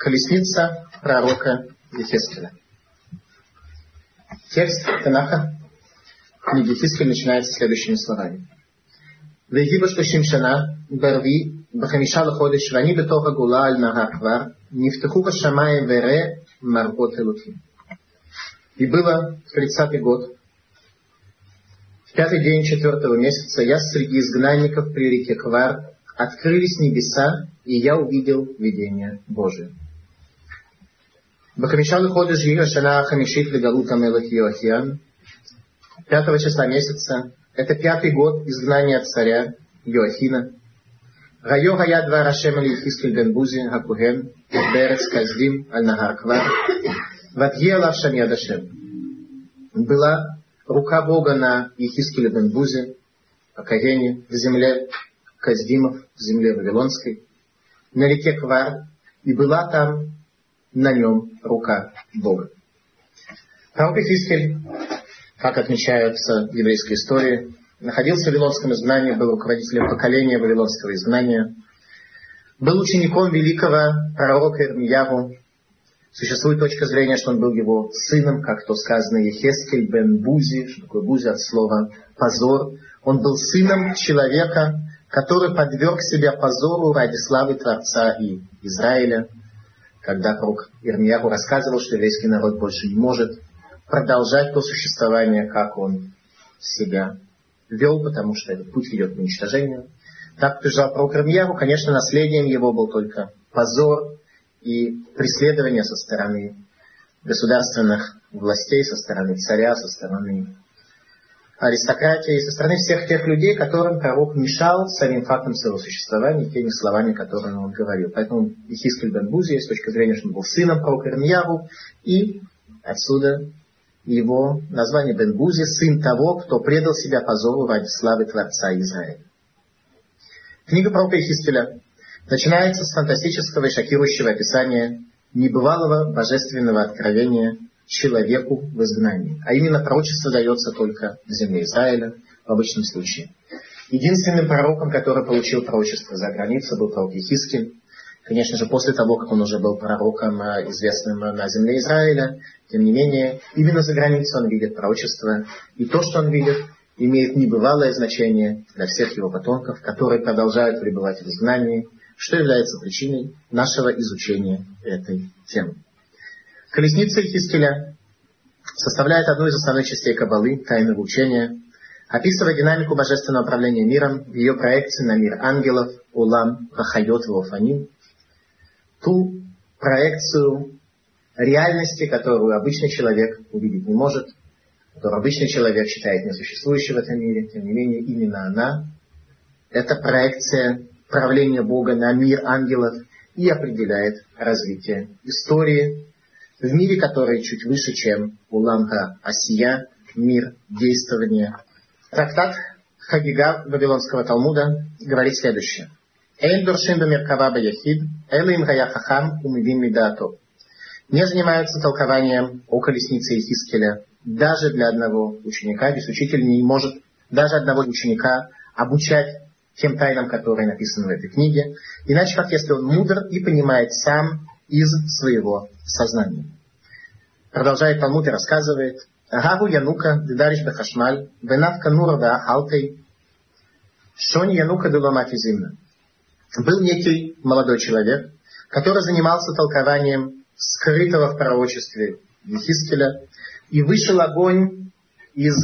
Колесница пророка Ехескеля. Текст Танаха книги Ехескель начинается следующими словами. והגיבו שלושים שנה, ברביעי, בחמישה לחודש, ואני בתוך הגאולה על נהר כבר, נפתחו בשמיים וראה מראות אלוקים. И было в тридцатый год, в пятый день четвертого месяца, я среди изгнанников при реке Квар, открылись небеса, и я увидел видение Божие. בחמישה לחודש היא השנה החמישית לגלות המלך יואחיאן. Пятого числа месяца, это пятый год изгнания царя Йоахина. Райо היה דבר השם אל יחזקאל בן בוזי הכהן בארץ כסדים על נהר כבר, ותהיה עליו שם יד השם. Была рука Бога на Ехискеле бен Бузе, Акагене, в земле Каздимов, в земле Вавилонской, на реке Квар, и была там на нем рука Бога. Пророк Ихискель, как отмечается в еврейской истории, находился в Вавилонском изгнании, был руководителем поколения Вавилонского изгнания, был учеником великого пророка Ирмияву. Существует точка зрения, что он был его сыном, как то сказано Ехескель бен Бузи, что такое Бузи от слова позор. Он был сыном человека, который подверг себя позору ради славы Творца и Израиля – когда пророк Ирмияху рассказывал, что еврейский народ больше не может продолжать то существование, как он себя вел, потому что этот путь ведет к уничтожению. Так утверждал пророк Ирмияху, конечно, наследием его был только позор и преследование со стороны государственных властей, со стороны царя, со стороны аристократии, со стороны всех тех людей, которым пророк мешал самим фактом своего существования, теми словами, которыми он говорил. Поэтому Ихискель бен Бузи, с точки зрения, что он был сыном пророка Ирмияву, и отсюда его название бен Бузи, сын того, кто предал себя позору ради славы Творца Израиля. Книга пророка Ихискеля начинается с фантастического и шокирующего описания небывалого божественного откровения человеку в изгнании. А именно пророчество дается только в земле Израиля в обычном случае. Единственным пророком, который получил пророчество за границей, был пророк Ехискель. Конечно же, после того, как он уже был пророком, э, известным на земле Израиля, тем не менее, именно за границей он видит пророчество. И то, что он видит, имеет небывалое значение для всех его потомков, которые продолжают пребывать в изгнании, что является причиной нашего изучения этой темы. Колесница Хискеля составляет одну из основных частей Каббалы, тайного учения, описывая динамику божественного управления миром, ее проекции на мир ангелов, улам, хахайот, вафаним, ту проекцию реальности, которую обычный человек увидеть не может, которую обычный человек считает несуществующей в этом мире, тем не менее именно она, это проекция правления Бога на мир ангелов и определяет развитие истории, в мире, который чуть выше, чем Уламха Асия, мир действования. Трактат Хагига Вавилонского Талмуда говорит следующее. Эйн дуршим бамиркава яхид, им хахам умивин мидато. Не занимаются толкованием о колеснице Ихискеля даже для одного ученика, ведь учитель не может даже одного ученика обучать тем тайнам, которые написаны в этой книге, иначе как если он мудр и понимает сам из своего сознания. Продолжает Талмуд и рассказывает, Агаву Янука Дедариш Бехашмаль, Венав Канура да Халкой, Шони Янука Деломафи Зимна. Был некий молодой человек, который занимался толкованием скрытого в пророчестве Ехискеля, и вышел огонь из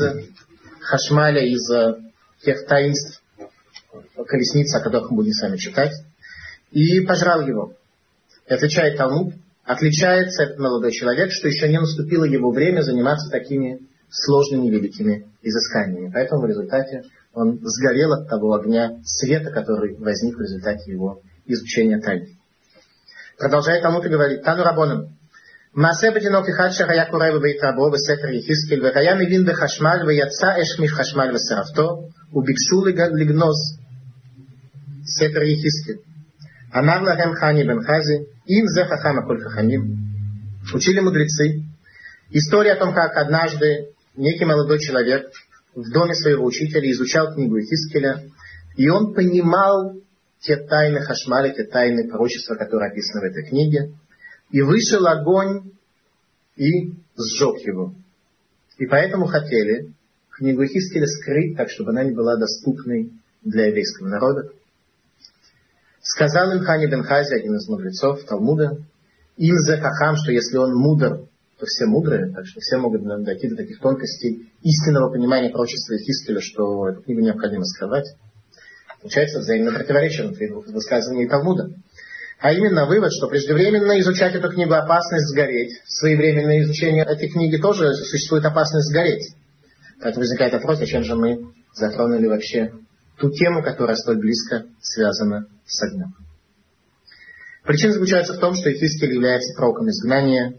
Хашмаля, из тех таинств, колесниц, о которых мы будем с вами читать, и пожрал его И отвечает Талмуд, отличается этот молодой человек, что еще не наступило его время заниматься такими сложными великими изысканиями. Поэтому в результате он сгорел от того огня света, который возник в результате его изучения тайны. Продолжает Талмуд и говорит, Тану Рабоном, מעשה בתינוק אחד שהיה קורא בבית רבו בספר יחזקאל והיה מבין בחשמל ויצא אש מחשמל ושרפתו וביקשו לגנוז ספר יחזקאל. אמר להם חני בן חזי им зе хахама коль хахамим. Учили мудрецы. История о том, как однажды некий молодой человек в доме своего учителя изучал книгу Ихискеля, и он понимал те тайны Хашмаля, те тайны пророчества, которые описаны в этой книге. И вышел огонь и сжег его. И поэтому хотели книгу Хискеля скрыть так, чтобы она не была доступной для еврейского народа. Сказал им Хани бен Хази, один из мудрецов Талмуда, им за хахам, что если он мудр, то все мудрые, так что все могут дойти до таких тонкостей истинного понимания пророчества Хискеля, что эту книгу необходимо скрывать. Получается взаимное противоречие внутри двух высказываний Талмуда. А именно вывод, что преждевременно изучать эту книгу опасность сгореть. Своевременное изучение этой книги тоже существует опасность сгореть. Поэтому возникает вопрос, зачем же мы затронули вообще ту тему, которая столь близко связана с огнем. Причина заключается в том, что Ихискель является пророком изгнания.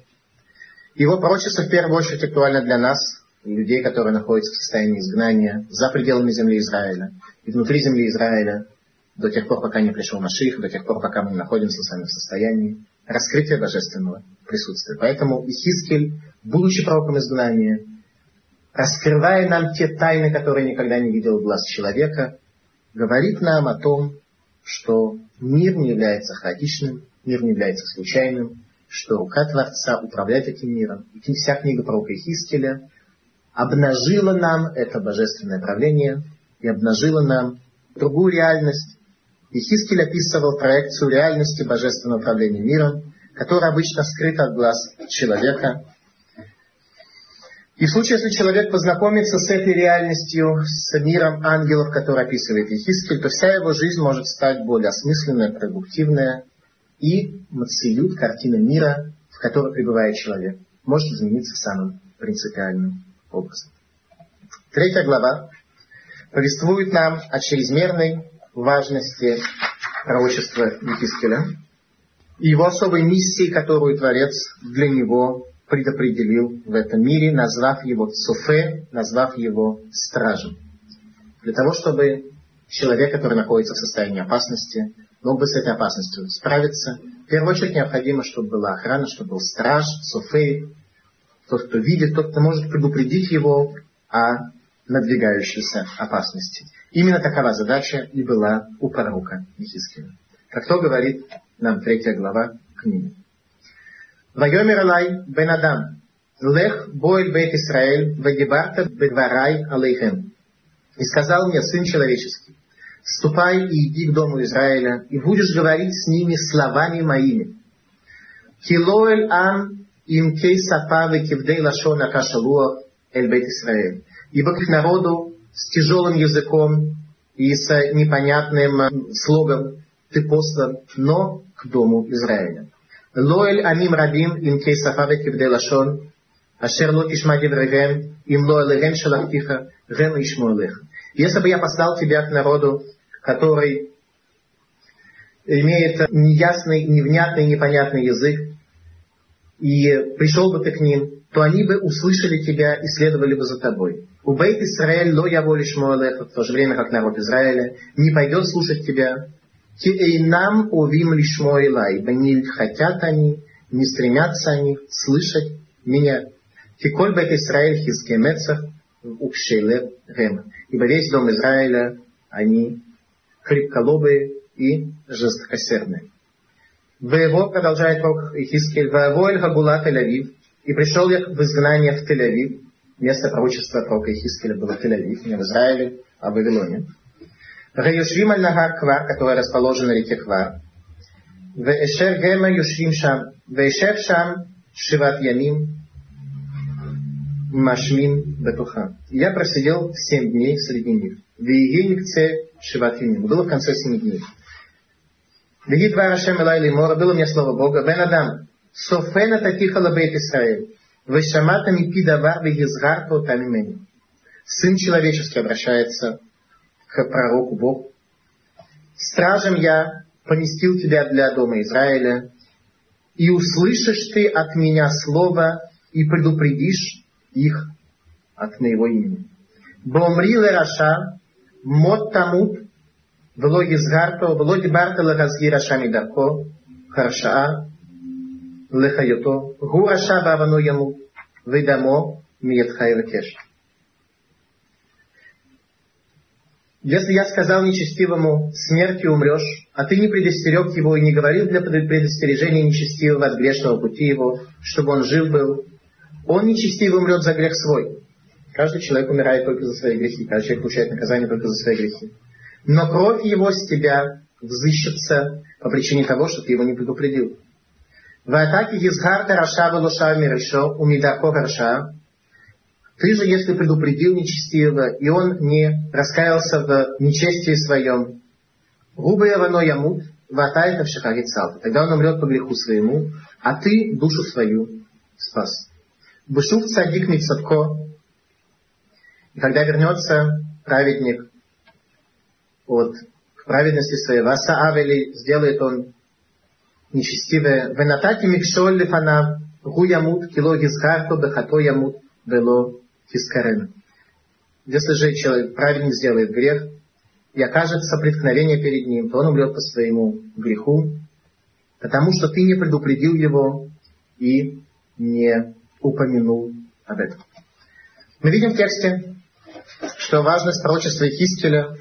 Его пророчество в первую очередь актуально для нас, людей, которые находятся в состоянии изгнания за пределами земли Израиля и внутри земли Израиля, до тех пор, пока не пришел Маших, до тех пор, пока мы находимся с вами в состоянии раскрытия божественного присутствия. Поэтому Ихискель, будучи пророком изгнания, раскрывая нам те тайны, которые никогда не видел глаз человека, говорит нам о том, что мир не является хаотичным, мир не является случайным, что рука Творца управляет этим миром. И вся книга пророка Ихискеля обнажила нам это божественное правление и обнажила нам другую реальность. Ихискель описывал проекцию реальности божественного управления миром, которая обычно скрыта от глаз человека, и в случае, если человек познакомится с этой реальностью, с миром ангелов, который описывает Ехискель, то вся его жизнь может стать более осмысленная, продуктивная, и мациют, картина мира, в которой пребывает человек, может измениться самым принципиальным образом. Третья глава повествует нам о чрезмерной важности пророчества Ехискеля и его особой миссии, которую Творец для него предопределил в этом мире, назвав его Цуфе, назвав его стражем. Для того, чтобы человек, который находится в состоянии опасности, мог бы с этой опасностью справиться, в первую очередь необходимо, чтобы была охрана, чтобы был страж, Цуфе, тот, кто видит, тот, кто может предупредить его о надвигающейся опасности. Именно такова задача и была у пророка Ехискеля. Как то говорит нам третья глава книги. ויאמר עלי בן אדם, לך בוא אל בית Израиль, вадибарта бедварай алейхем. И сказал мне, сын человеческий, ступай и иди к дому Израиля, и будешь говорить с ними словами моими. Килоэль ам им кей сапа векивдей лашона кашалуах эль бейт Исраэль. Ибо к народу с тяжелым языком и с непонятным слогом ты послан, но к дому Израиля. לא אל עמים רבים עם כי שפה וכבדי לשון, אשר לא תשמע דבריהם, אם לא אליהם שלחתיך, רם ישמעו אליך. Если бы я послал тебя к народу, который имеет неясный, невнятный, непонятный язык, и пришел бы ты к ним, то они бы услышали тебя и следовали бы за тобой. У Бейт Исраэль ло я волишь в то же время как народ Израиля, не пойдет слушать тебя, Киэйнам увим лишмо илай, не хотят они, не стремятся они слышать меня. Киколь бет Исраэль хискемецах укшейле рем. Ибо весь дом Израиля, они крепколобые и жесткосердные. Воево, продолжает Бог Ихискель, воево эль хагула Тель-Авив, и пришел я в изгнание в Тель-Авив, место пророчества пророка Ихискеля было Тель-Авив, не в Израиле, а в Вавилоне. Гаюшвим аль-Нагар Квар, которая расположена на реке Квар. Вешер Гема Юшвим Шам. Вешер Шам Шиват Ямим Машмин Бетуха. Я просидел семь дней среди них. В Виегеникце Шиват Ямим. Было в конце семи дней. Вегитва шам Элайли Мора. Было мне слово Бога. Бен Адам. Софена Татихала Бейт Исраэль. Вешамата Мипидава Вегизгар Таутамимени. Сын человеческий обращается к пророку Бог. Стражем я поместил тебя для дома Израиля, и услышишь ты от меня слово, и предупредишь их от моего имени. באמרי לרשע, מות תמות, ולא הזהרתו, ולא דברת להזהיר רשע מדרכו, הרשעה, לחיותו, הוא רשע בעונו ימות ודמו, מידך אבקש. Если я сказал нечестивому, смертью умрешь, а ты не предостерег его и не говорил для предостережения нечестивого от грешного пути его, чтобы он жив был, он нечестивый умрет за грех свой. Каждый человек умирает только за свои грехи, каждый человек получает наказание только за свои грехи. Но кровь его с тебя взыщется по причине того, что ты его не предупредил. ואתה כי הזהרת רשע ולא שב מרשעו ומדרכו הרשעה ты же, если предупредил нечестивого, и он не раскаялся в нечестии своем, губы Явано Ямут, ватает в шахарит Тогда он умрет по греху своему, а ты душу свою спас. Бышув цадик Мицатко, и когда вернется праведник от праведности своей, васа авели, сделает он нечестивое, венатати микшоль лифанав, гу ямут, кило гизгарто, бехато ямут, бело хискарен. Если же человек праведник сделает грех и окажется преткновение перед ним, то он умрет по своему греху, потому что ты не предупредил его и не упомянул об этом. Мы видим в тексте, что важность пророчества Хискеля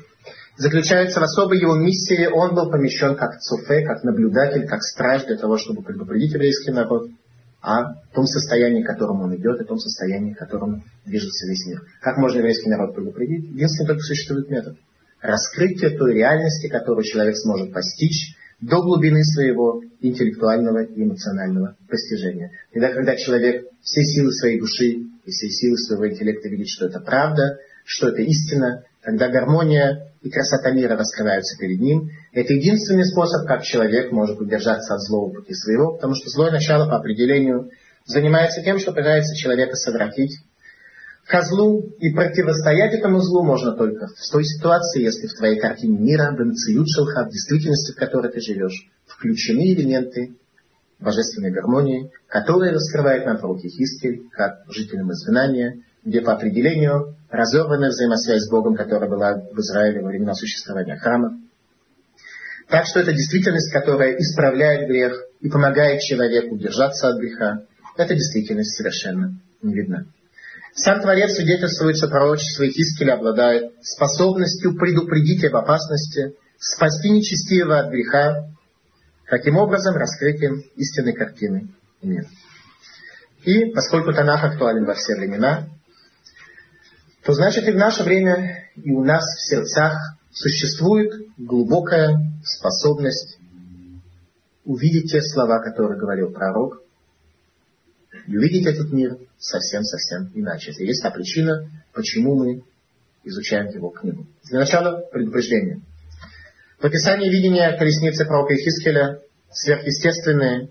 заключается в особой его миссии. Он был помещен как цуфе, как наблюдатель, как страж для того, чтобы предупредить еврейский народ о том состоянии, к которому он идет, и том состоянии, к которому движется весь мир. Как можно еврейский народ предупредить? Единственный только существует метод. Раскрытие той реальности, которую человек сможет постичь до глубины своего интеллектуального и эмоционального постижения. Тогда, когда человек все силы своей души и все силы своего интеллекта видит, что это правда, что это истина, когда гармония и красота мира раскрываются перед ним, это единственный способ, как человек может удержаться от злого пути своего, потому что злое начало по определению занимается тем, что пытается человека совратить. Козлу и противостоять этому злу можно только в той ситуации, если в твоей картине мира, бенциют шелха, в действительности, в которой ты живешь, включены элементы божественной гармонии, которые раскрывает нам пророк Хискель, как жителям изгнания, где по определению разорвана взаимосвязь с Богом, которая была в Израиле во времена существования храма. Так что это действительность, которая исправляет грех и помогает человеку держаться от греха. Эта действительность совершенно не видна. Сам Творец свидетельствует, что пророчество Ихискеля обладает способностью предупредить об опасности, спасти нечестивого от греха, таким образом раскрытием истинной картины мира. И поскольку Танах актуален во все времена, то значит и в наше время, и у нас в сердцах существует глубокая способность увидеть те слова, которые говорил пророк, и увидеть этот мир совсем-совсем иначе. Это есть та причина, почему мы изучаем его книгу. Для начала предупреждение. В описании видения колесницы пророка Ихискеля сверхъестественные,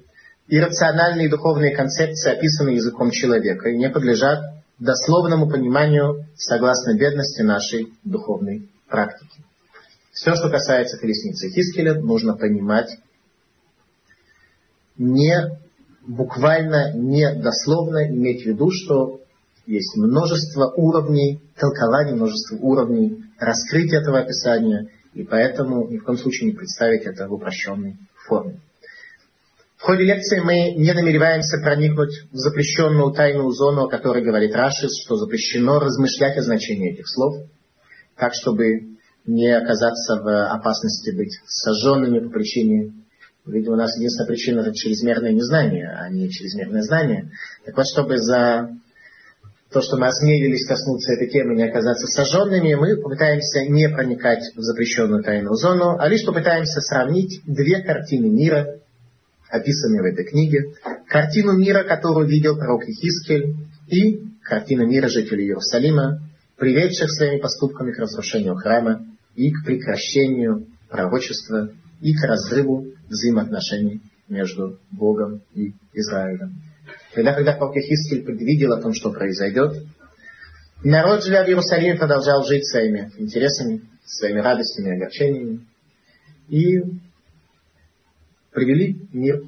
иррациональные духовные концепции, описанные языком человека, и не подлежат дословному пониманию согласно бедности нашей духовной практики. Все, что касается колесницы Хискеля, нужно понимать не буквально, не дословно, иметь в виду, что есть множество уровней толкования, множество уровней раскрытия этого описания, и поэтому ни в коем случае не представить это в упрощенной форме. В ходе лекции мы не намереваемся проникнуть в запрещенную тайную зону, о которой говорит Рашис, что запрещено размышлять о значении этих слов, так, чтобы не оказаться в опасности быть сожженными по причине Видимо, у нас единственная причина это чрезмерное незнание, а не чрезмерное знание. Так вот, чтобы за то, что мы осмелились коснуться этой темы, не оказаться сожженными, мы попытаемся не проникать в запрещенную тайную зону, а лишь попытаемся сравнить две картины мира, описанные в этой книге. Картину мира, которую видел пророк Ихискель, и картину мира жителей Иерусалима, приведших своими поступками к разрушению храма и к прекращению пророчества и к разрыву взаимоотношений между Богом и Израилем. Тогда, когда пророк Ихискель предвидел о том, что произойдет, народ, живя в Иерусалиме, продолжал жить своими интересами, своими радостями и огорчениями. И привели мир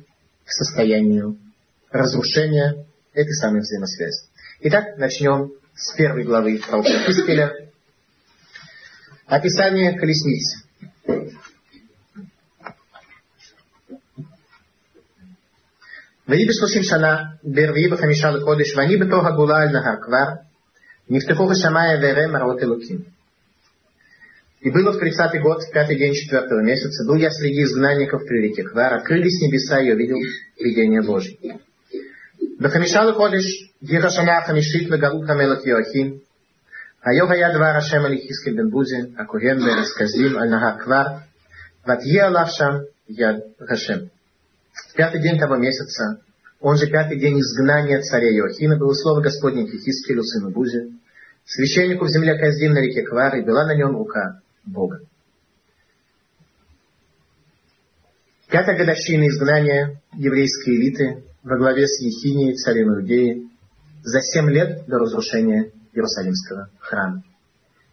к состоянию разрушения этой самой взаимосвязи. Итак, начнем с первой главы пророка Хискеля. Описание колесницы. ויהי בשלושים שנה, ברביעי בחמישה לחודש, ואני בתור הגולה על נהר כבר, נפתחו בשמיים ואראה מראות אלוקים. И было в тридцатый год, в пятый день четвертого месяца, был я среди изгнанников великих. Вера, открылись небеса, и я увидел видение Божье. Бахамишалу ходишь, Гирашана Хамишит, Вегалу Хамелот Йоахим, Айо Гая Двар Ашем Алихиски Бенбузи, Акуген Берес Казим, Альнага Квар, Ватье Алавшам, Яд Хашем. В пятый день того месяца, он же пятый день изгнания царя Йохима было слово Господне к Хискелю, сыну Бузи, священнику в земле Каздим на реке Квар, и была на нем рука, Бога. Пятая годовщина изгнания еврейской элиты во главе с Ехинией, царем Иудеи, за семь лет до разрушения Иерусалимского храма.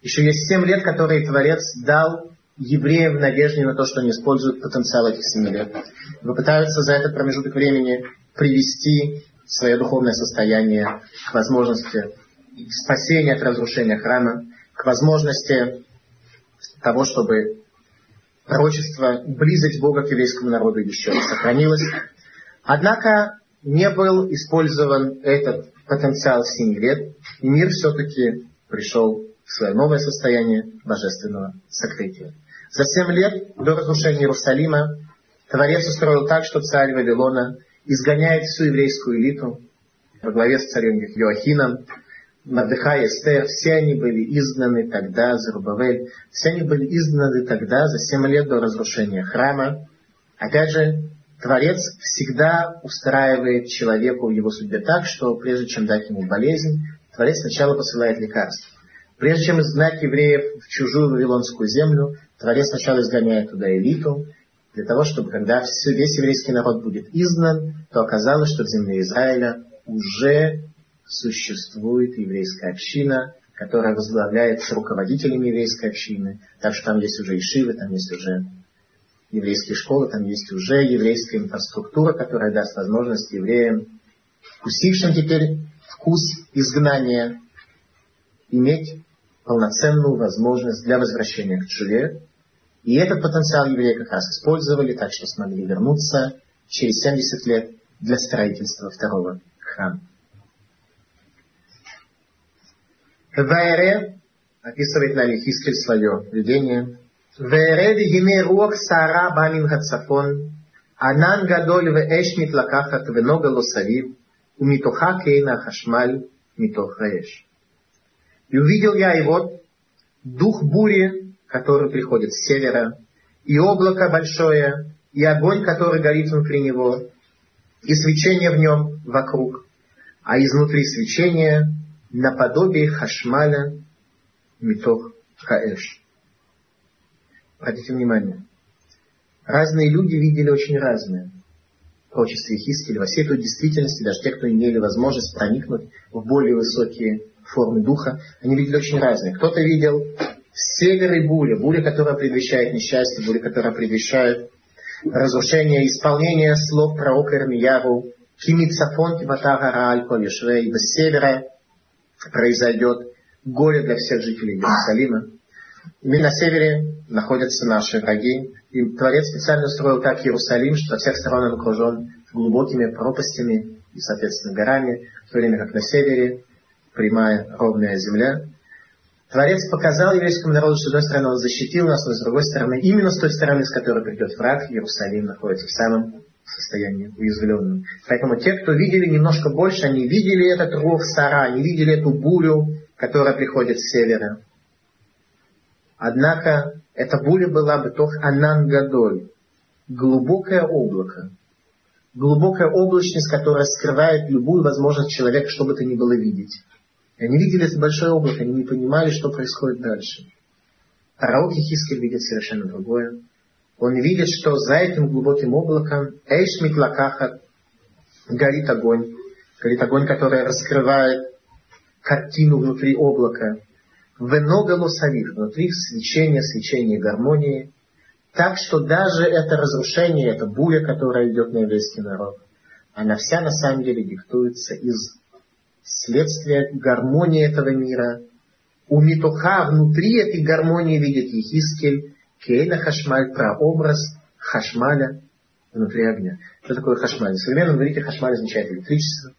Еще есть семь лет, которые Творец дал евреям в надежде на то, что они используют потенциал этих семи лет. Но пытаются за этот промежуток времени привести свое духовное состояние к возможности спасения от разрушения храма, к возможности того, чтобы пророчество, близость Бога к еврейскому народу еще сохранилось. Однако не был использован этот потенциал семи лет, и мир все-таки пришел в свое новое состояние божественного сокрытия. За семь лет до разрушения Иерусалима Творец устроил так, что царь Вавилона изгоняет всю еврейскую элиту во главе с царем Йоахином, Мардыхай, Эстер, все они были изгнаны тогда, Зарубавель, все они были изгнаны тогда, за семь лет до разрушения храма. Опять же, Творец всегда устраивает человеку в его судьбе так, что прежде чем дать ему болезнь, Творец сначала посылает лекарство. Прежде чем изгнать евреев в чужую Вавилонскую землю, Творец сначала изгоняет туда элиту, для того, чтобы когда весь еврейский народ будет изгнан, то оказалось, что в земле Израиля уже существует еврейская община, которая возглавляется руководителями еврейской общины. Так что там есть уже ишивы, там есть уже еврейские школы, там есть уже еврейская инфраструктура, которая даст возможность евреям, вкусившим теперь вкус изгнания, иметь полноценную возможность для возвращения к Чуве. И этот потенциал евреи как раз использовали, так что смогли вернуться через 70 лет для строительства второго храма. Вайре описывает нам Ефискель свое видение. Вайре вегине рух сара бамин хацафон, анан гадоль веэш митлакахат венога лосавив, умитоха кейна хашмаль митох раэш. И увидел я его, дух бури, который приходит с севера, и облако большое, и огонь, который горит внутри него, и свечение в нем вокруг, а изнутри свечение, наподобие хашмаля митох хаэш. Обратите внимание. Разные люди видели очень разное. В пророчестве Хискеля, во всей той действительности, даже те, кто имели возможность проникнуть в более высокие формы духа, они видели очень разные. Кто-то видел север и буря, буря, которая предвещает несчастье, буря, которая предвещает разрушение, исполнение слов пророка Ирмияру, Кимицафон Тиватагара Аль Колешвей, с севера произойдет горе для всех жителей Иерусалима. Именно на севере находятся наши враги. И Творец специально устроил так Иерусалим, что со всех сторон он окружен глубокими пропастями и, соответственно, горами, в то время как на севере прямая ровная земля. Творец показал еврейскому народу, с одной стороны он защитил нас, но с другой стороны, именно с той стороны, с которой придет враг, Иерусалим находится в самом состоянии уязвленном. Поэтому те, кто видели немножко больше, они видели этот ров Сара, они видели эту бурю, которая приходит с севера. Однако эта буря была бы тох Анан Гадоль, глубокое облако, глубокая облачность, которая скрывает любую возможность человека, что бы то ни было видеть. И они видели это большое облако, они не понимали, что происходит дальше. Пророк Хискель видит совершенно другое. Он видит, что за этим глубоким облаком Эйш Митлакахат горит огонь. Горит огонь, который раскрывает картину внутри облака. Венога лосавив, внутри свечения, свечения гармонии. Так что даже это разрушение, эта буря, которая идет на еврейский народ, она вся на самом деле диктуется из следствия гармонии этого мира. У Митуха внутри этой гармонии видит Ехискель, Кейна Хашмаль, прообраз Хашмаля внутри огня. Что такое Хашмаль? В современном иврите Хашмаль означает электричество.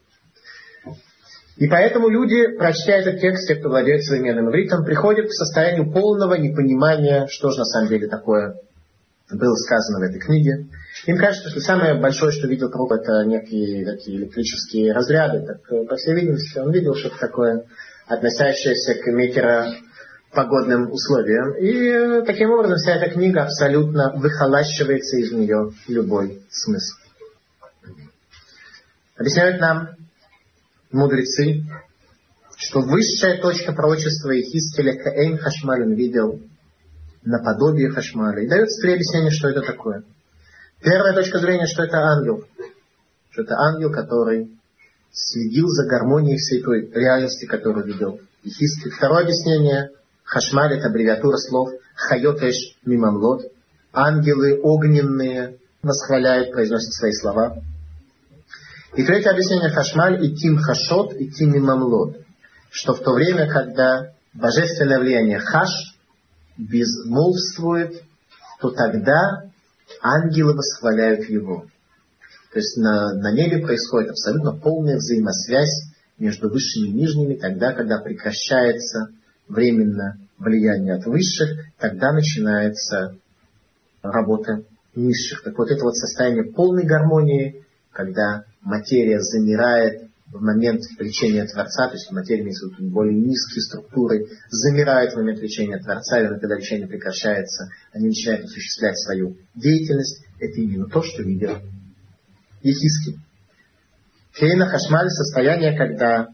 И поэтому люди, прочтя этот текст, те, кто владеет современным ивритом, приходят к состоянию полного непонимания, что же на самом деле такое было сказано в этой книге. Им кажется, что самое большое, что видел Прабху, это некие такие электрические разряды. Так, по всей видимости, он видел что-то такое, относящееся к метеоропогодным условиям. И э, таким образом вся эта книга абсолютно выхолащивается из нее любой смысл. Объясняют нам мудрецы, что высшая точка пророчества Ихискеля Каэйн Хашмаль он видел наподобие Хашмаля. И дается три объяснения, что это такое. Первая точка зрения, что это ангел. Что это ангел, который следил за гармонией всей той реальности, которую видел Ихискель. Второе объяснение. Хашмаль это аббревиатура слов Хайотеш Мимамлот. Ангелы огненные восхваляют, произносят свои слова. И третье объяснение Хашмаль и Тим Хашот и Тим Мамлод, что в то время, когда божественное влияние Хаш безмолвствует, то тогда ангелы восхваляют его. То есть на, на небе происходит абсолютно полная взаимосвязь между высшими и нижними, тогда, когда прекращается временно влияние от высших, тогда начинается работа низших. Так вот это вот состояние полной гармонии, когда материя замирает в момент влечения Творца, то есть материя имеется в виду более низкие структуры, замирает в момент влечения Творца, и когда лечение прекращается, они начинают осуществлять свою деятельность. Это именно то, что видел Ехиски. Кейна Хашмаль – состояние, когда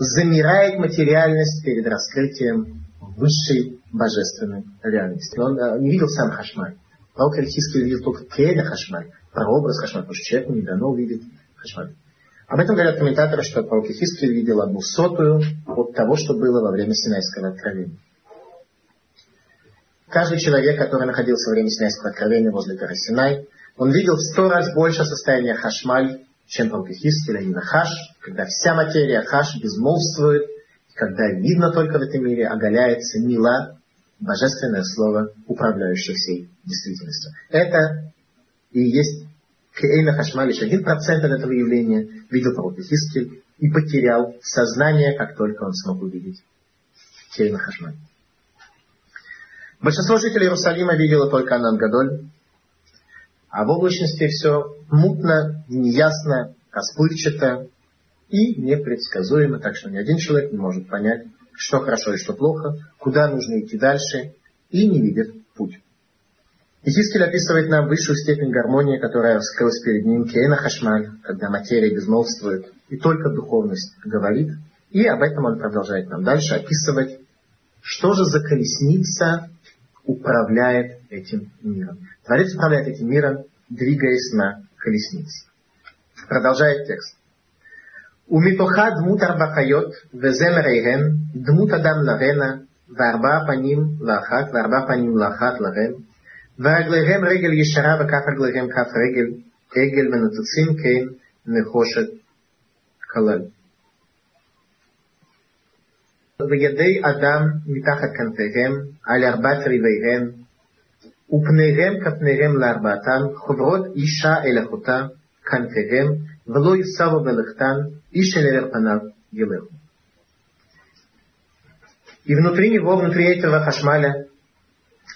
замирает материальность перед раскрытием высшей божественной реальности. Он э, не видел сам Хашмаль. Пророк Ехиски видел только Кейна Хашмаль, прообраз Хашмаль, потому что человеку не дано увидеть Хашмаль. Об этом говорят комментаторы, что пророк Ихискель видел одну сотую от того, что было во время Синайского откровения. Каждый человек, который находился во время Синайского откровения возле горы Синай, он видел в сто раз больше состояния хашмаль, чем а именно хаш, когда вся материя хаш безмолвствует, когда видно только в этом мире, оголяется мила, божественное слово, управляющее всей действительностью. Это и есть Кейна Хашма, лишь один процент от этого явления видел пророк Ихискель и потерял сознание, как только он смог увидеть Кейна Хашма. Большинство жителей Иерусалима видело только Анан Гадоль, а в облачности все мутно, неясно, расплывчато и непредсказуемо, так что ни один человек не может понять, что хорошо и что плохо, куда нужно идти дальше, и не видит путь. Изискель описывает нам высшую степень гармонии, которая раскрылась перед ним, Кейна Хашмаль, когда материя безмолвствует, и только духовность говорит. И об этом он продолжает нам дальше описывать, что же за колесница управляет этим миром. Творец управляет этим миром, двигаясь на колеснице. Продолжает текст. ומתוכה דמות ארבע חיות, וזמריהן, דמות אדם לרנה, וארבע פנים לאחת, וארבע פנים לאחת לרן, ורגליהם רגל ישרה וכף רגליהם כף רגל עגל ונוצצים כן נחושת כלל. וידי אדם מתחת כנפיהם על ארבעת ריביהם ופניהם כפניהם לארבעתם חוברות אישה אל אחותה כנפיהם ולא יסבו בלכתן איש אל עבר פניו ילכו. И внутри него, внутри этого хашмаля,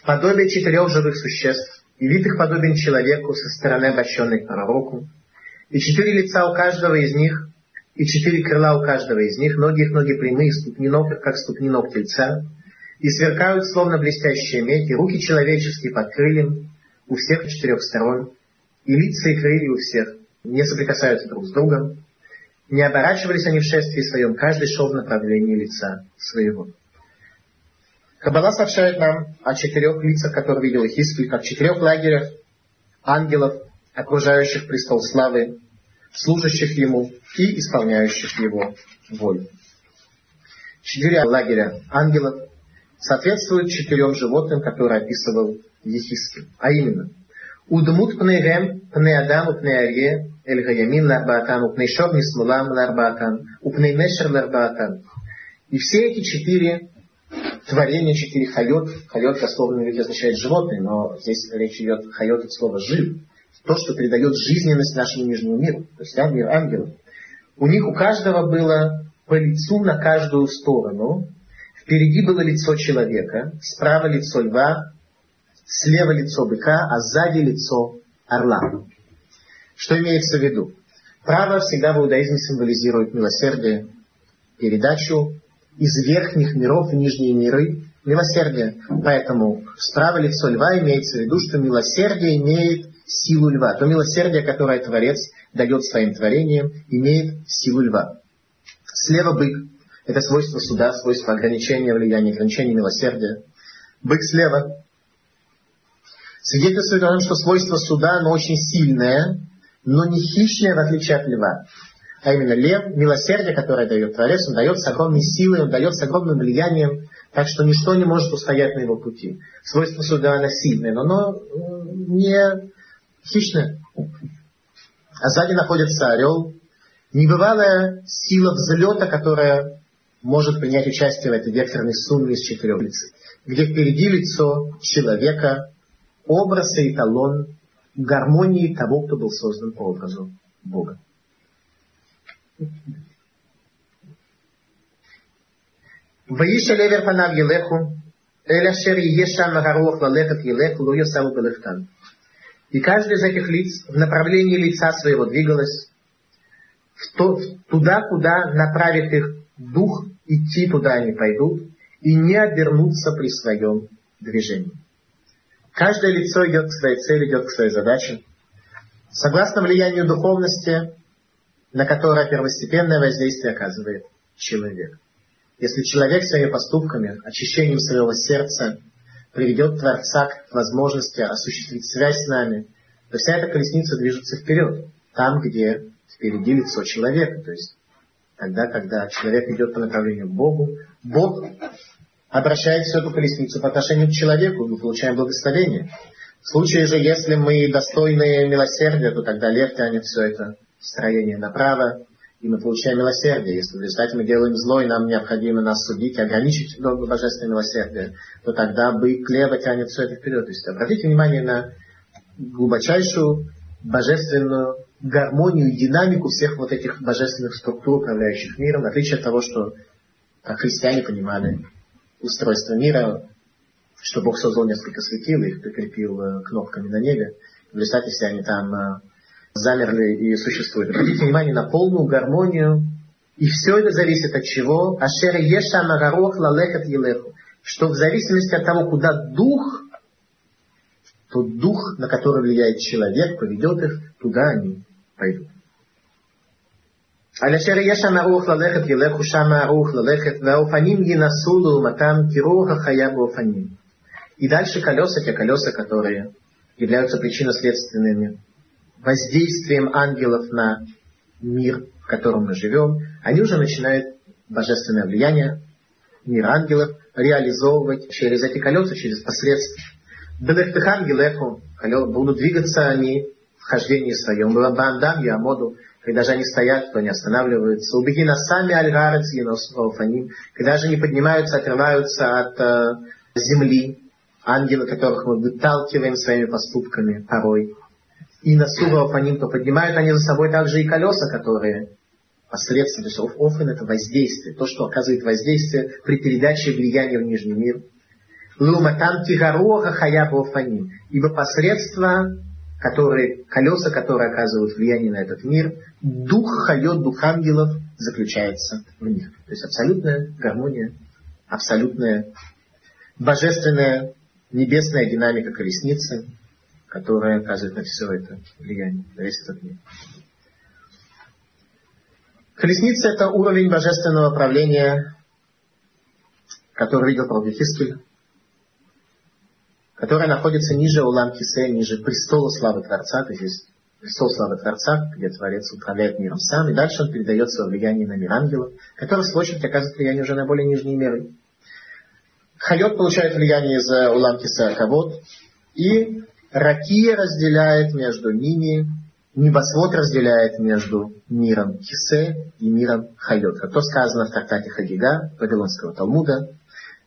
подобие четырех живых существ, явитых подобен человеку со стороны обращенной к пророку, и четыре лица у каждого из них, и четыре крыла у каждого из них, ноги их ноги прямые, ступни ног, как ступни ног тельца, и сверкают, словно блестящие медь, и руки человеческие под крыльем у всех четырех сторон, и лица и крылья у всех не соприкасаются друг с другом, не оборачивались они в шествии своем, каждый шел в направлении лица своего. Каббала сообщает нам о четырех лицах, которые видел Хискель, как четырех лагерях ангелов, окружающих престол славы, служащих ему и исполняющих его волю. Четыре лагеря ангелов соответствуют четырем животным, которые описывал Йехезкель. А именно, ודמות פניהם, פני אדם, פני אריה, אל הימין לארבעתם, ופני שור מהשמאול לארבעתן, ופני נשר לארבעתן. И все эти четыре творение четыре חיות. חיות дословно ведь означает животное, но здесь речь идет חיות от слова жив. То, что придает жизненность нашему нижнему миру. То есть мир ангелов. У них у каждого было по лицу на каждую сторону. Впереди было лицо человека, справа лицо льва, слева лицо быка, а сзади лицо орла. Что имеется в виду? Право всегда в иудаизме символизирует милосердие, передачу из верхних миров в нижние миры милосердия. Поэтому справа лицо льва имеется в виду, что милосердие имеет силу льва. То милосердие, которое Творец дает своим творениям, имеет силу льва. Слева бык. Это свойство суда, свойство ограничения влияния, ограничения милосердия. Бык слева. Свидетельствует о том, что свойство суда, оно очень сильное, но не хищное, в отличие от льва. А именно лев, милосердие, которое дает Творец, он дает с огромной силой, он дает с огромным влиянием, так что ничто не может устоять на его пути. Свойство суда, оно сильное, но оно не хищное. А сзади находится орел, небывалая сила взлета, которая может принять участие в этой векторной сумме из четырех лиц, где впереди лицо человека, образ и эталон гармонии того, кто был создан по образу Бога. Ваиша левер панав елеху, эля шер ешам гаруах лалехат елеху, ло йосаву белехтан. И каждый из этих лиц в направлении лица своего двигалось, в то, туда, куда направит их дух, идти туда они пойдут, и не обернуться при своем движении. Каждое лицо идет к своей цели, идет к своей задаче. Согласно влиянию духовности, на которое первостепенное воздействие оказывает человек. Если человек своими поступками, очищением своего сердца приведет Творца к возможности осуществить связь с нами, то вся эта колесница движется вперед, там, где впереди лицо человека. То есть тогда, когда человек идет по направлению к Богу, Бог обращает всю эту колесницу по отношению к человеку, мы получаем благословение. В случае же, если мы достойны милосердия, то тогда лев тянет все это строение направо, и мы получаем милосердие. Если в результате мы делаем зло, и нам необходимо нас судить, ограничить божественное милосердие, то тогда бык лево тянет все это вперед. То есть обратите внимание на глубочайшую божественную гармонию и динамику всех вот этих божественных структур, управляющих миром, в отличие от того, что как христиане понимали устройство мира, что Бог создал несколько светил, их прикрепил э, кнопками на небе. В результате все они там э, замерли и существуют. Обратите внимание на полную гармонию. И все это зависит от чего? Ашер еша магарох лалехат елеху. Что в зависимости от того, куда дух, тот дух, на который влияет человек, поведет их, туда они пойдут. על אשר יש שם ערוך ללכת ילכו שם ערוך ללכת והאופנים ינסו לעומתם כרוח החיה באופנים. И дальше колеса, те колеса, которые являются причинно-следственными воздействием ангелов на мир, в котором мы живем, они уже начинают божественное влияние мира ангелов реализовывать через эти колеса, через посредство. Белехтых ангелеху, будут двигаться они в хождении своем. Бандам Ямоду, когда же они стоят, то не останавливаются. Убегина сами альгарец фаним, когда же они поднимаются, отрываются от э, земли, ангелы, которых мы выталкиваем своими поступками порой и на сува офаним, то поднимают они за собой также и колеса, которые посредством, то есть офен это воздействие, то, что оказывает воздействие при передаче влияния в Нижний мир. Луматан тигаруаха хаяба офаним, ибо посредство, которые, колеса, которые оказывают влияние на этот мир, дух хайот, дух ангелов заключается в них. То есть абсолютная гармония, абсолютная божественная небесная динамика колесницы, которая оказывает на все это влияние, на весь этот мир. Колесница – это уровень божественного правления, который видел пророк Хискель, которая находится ниже Улам Кисе, ниже престола славы Творца, то есть престол славы Творца, где Творец управляет миром сам, и дальше он передает свое влияние на мир ангелов, который, в свою очередь, оказывает влияние уже на более нижние миры. Хайот получает влияние из Улам Кисе Кавод, и Ракия разделяет между ними, небосвод разделяет между миром Хисе и миром Хайот. Как то сказано в трактате Хагига, Вавилонского Талмуда.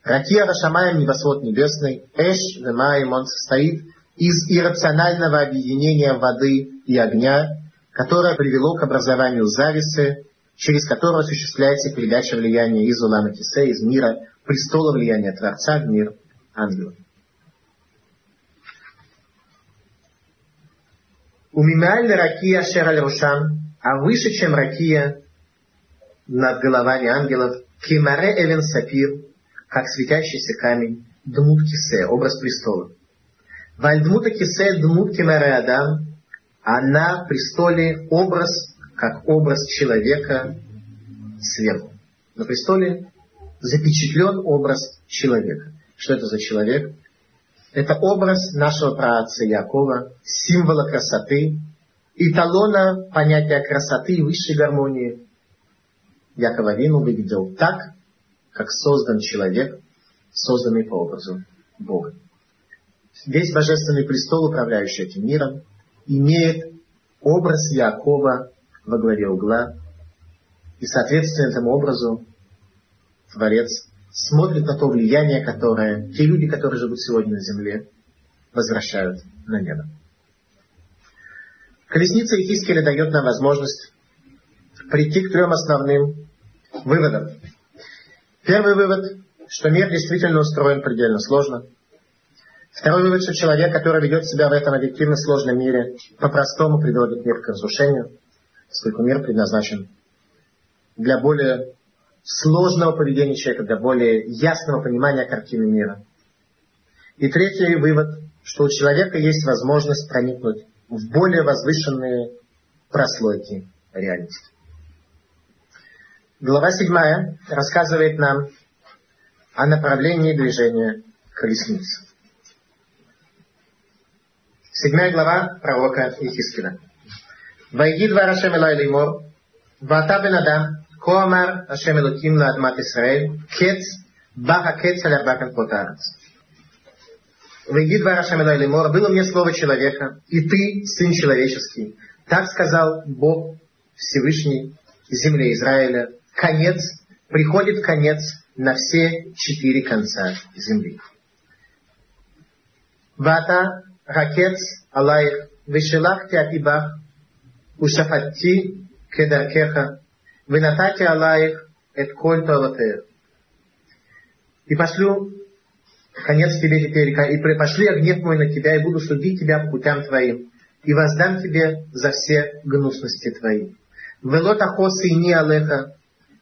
Ракия Рашамаем, небосвод небесный, Эш Вемаем, он состоит из иррационального объединения воды и огня, которое привело к образованию зависы через которую осуществляется передача влияния из Улама Кисе, из мира, престола влияния Творца в мир ангелов. У Мимиаль Ракия Шераль Рушан, а выше, чем Ракия над головами ангелов, Кимаре Эвен Сапир, как светящийся камень, Дмут Кисе, образ престола. Вальдмута Кисе Дмут Кимаре Адам, а на престоле образ, как образ человека сверху. На престоле запечатлен образ человека. Что это за человек? Это образ нашего праотца Якова, символа красоты, эталона понятия красоты и высшей гармонии. Якова Вину выглядел так, как создан человек, созданный по образу Бога. Весь божественный престол, управляющий этим миром, имеет образ Якова во главе угла, и, соответственно, этому образу Творец смотрит на то влияние, которое те люди, которые живут сегодня на земле, возвращают на небо. Колесница Ехискеля дает нам возможность прийти к трем основным выводам. Первый вывод, что мир действительно устроен предельно сложно. Второй вывод, что человек, который ведет себя в этом объективно сложном мире, по-простому приводит мир к разрушению, поскольку мир предназначен для более сложного поведения человека, для более ясного понимания картины мира. И третий вывод, что у человека есть возможность проникнуть в более возвышенные прослойки реальности. Глава 7 рассказывает нам о направлении движения колесницы. Седьмая глава пророка Ихискина. Вайги два Рашем Элай Леймор, Вата бен Адам, כה אמר השם אלוקים לאדמת ישראל, קץ, בא הקץ על ארבע כנפות הארץ. Вейди два Рашем Лемор, было мне слово человека, и ты, сын человеческий. Так сказал Бог Всевышний земле Израиля. Конец, приходит конец на все четыре конца земли. Вата ракец алаих вишелахти атибах ушафатти кедаркеха Винатати Аллаих эт коль Туалатех. И пошлю конец тебе теперь, и пошли гнев мой на тебя, и буду судить тебя по путям твоим, и воздам тебе за все гнусности твои. Вело тахосы не алеха,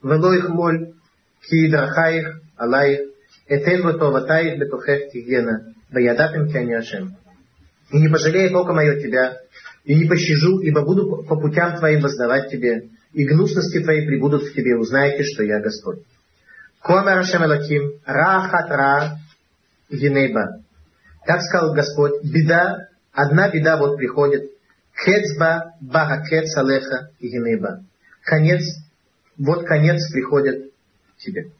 вело их моль, ки драхаих, алаих, этен ватоватаих бетухех тигена, ваядатым кяняшем. И не пожалеет око мое тебя, и не пощажу, ибо буду по путям твоим воздавать тебе, и гнусности твои прибудут в тебе, узнаете, что я Господь. Комер Шамелаким, Рахат Ра Генейба. Так сказал Господь, беда, одна беда вот приходит. Кецба Бага Кец Алеха Генейба. Конец, вот конец приходит тебе.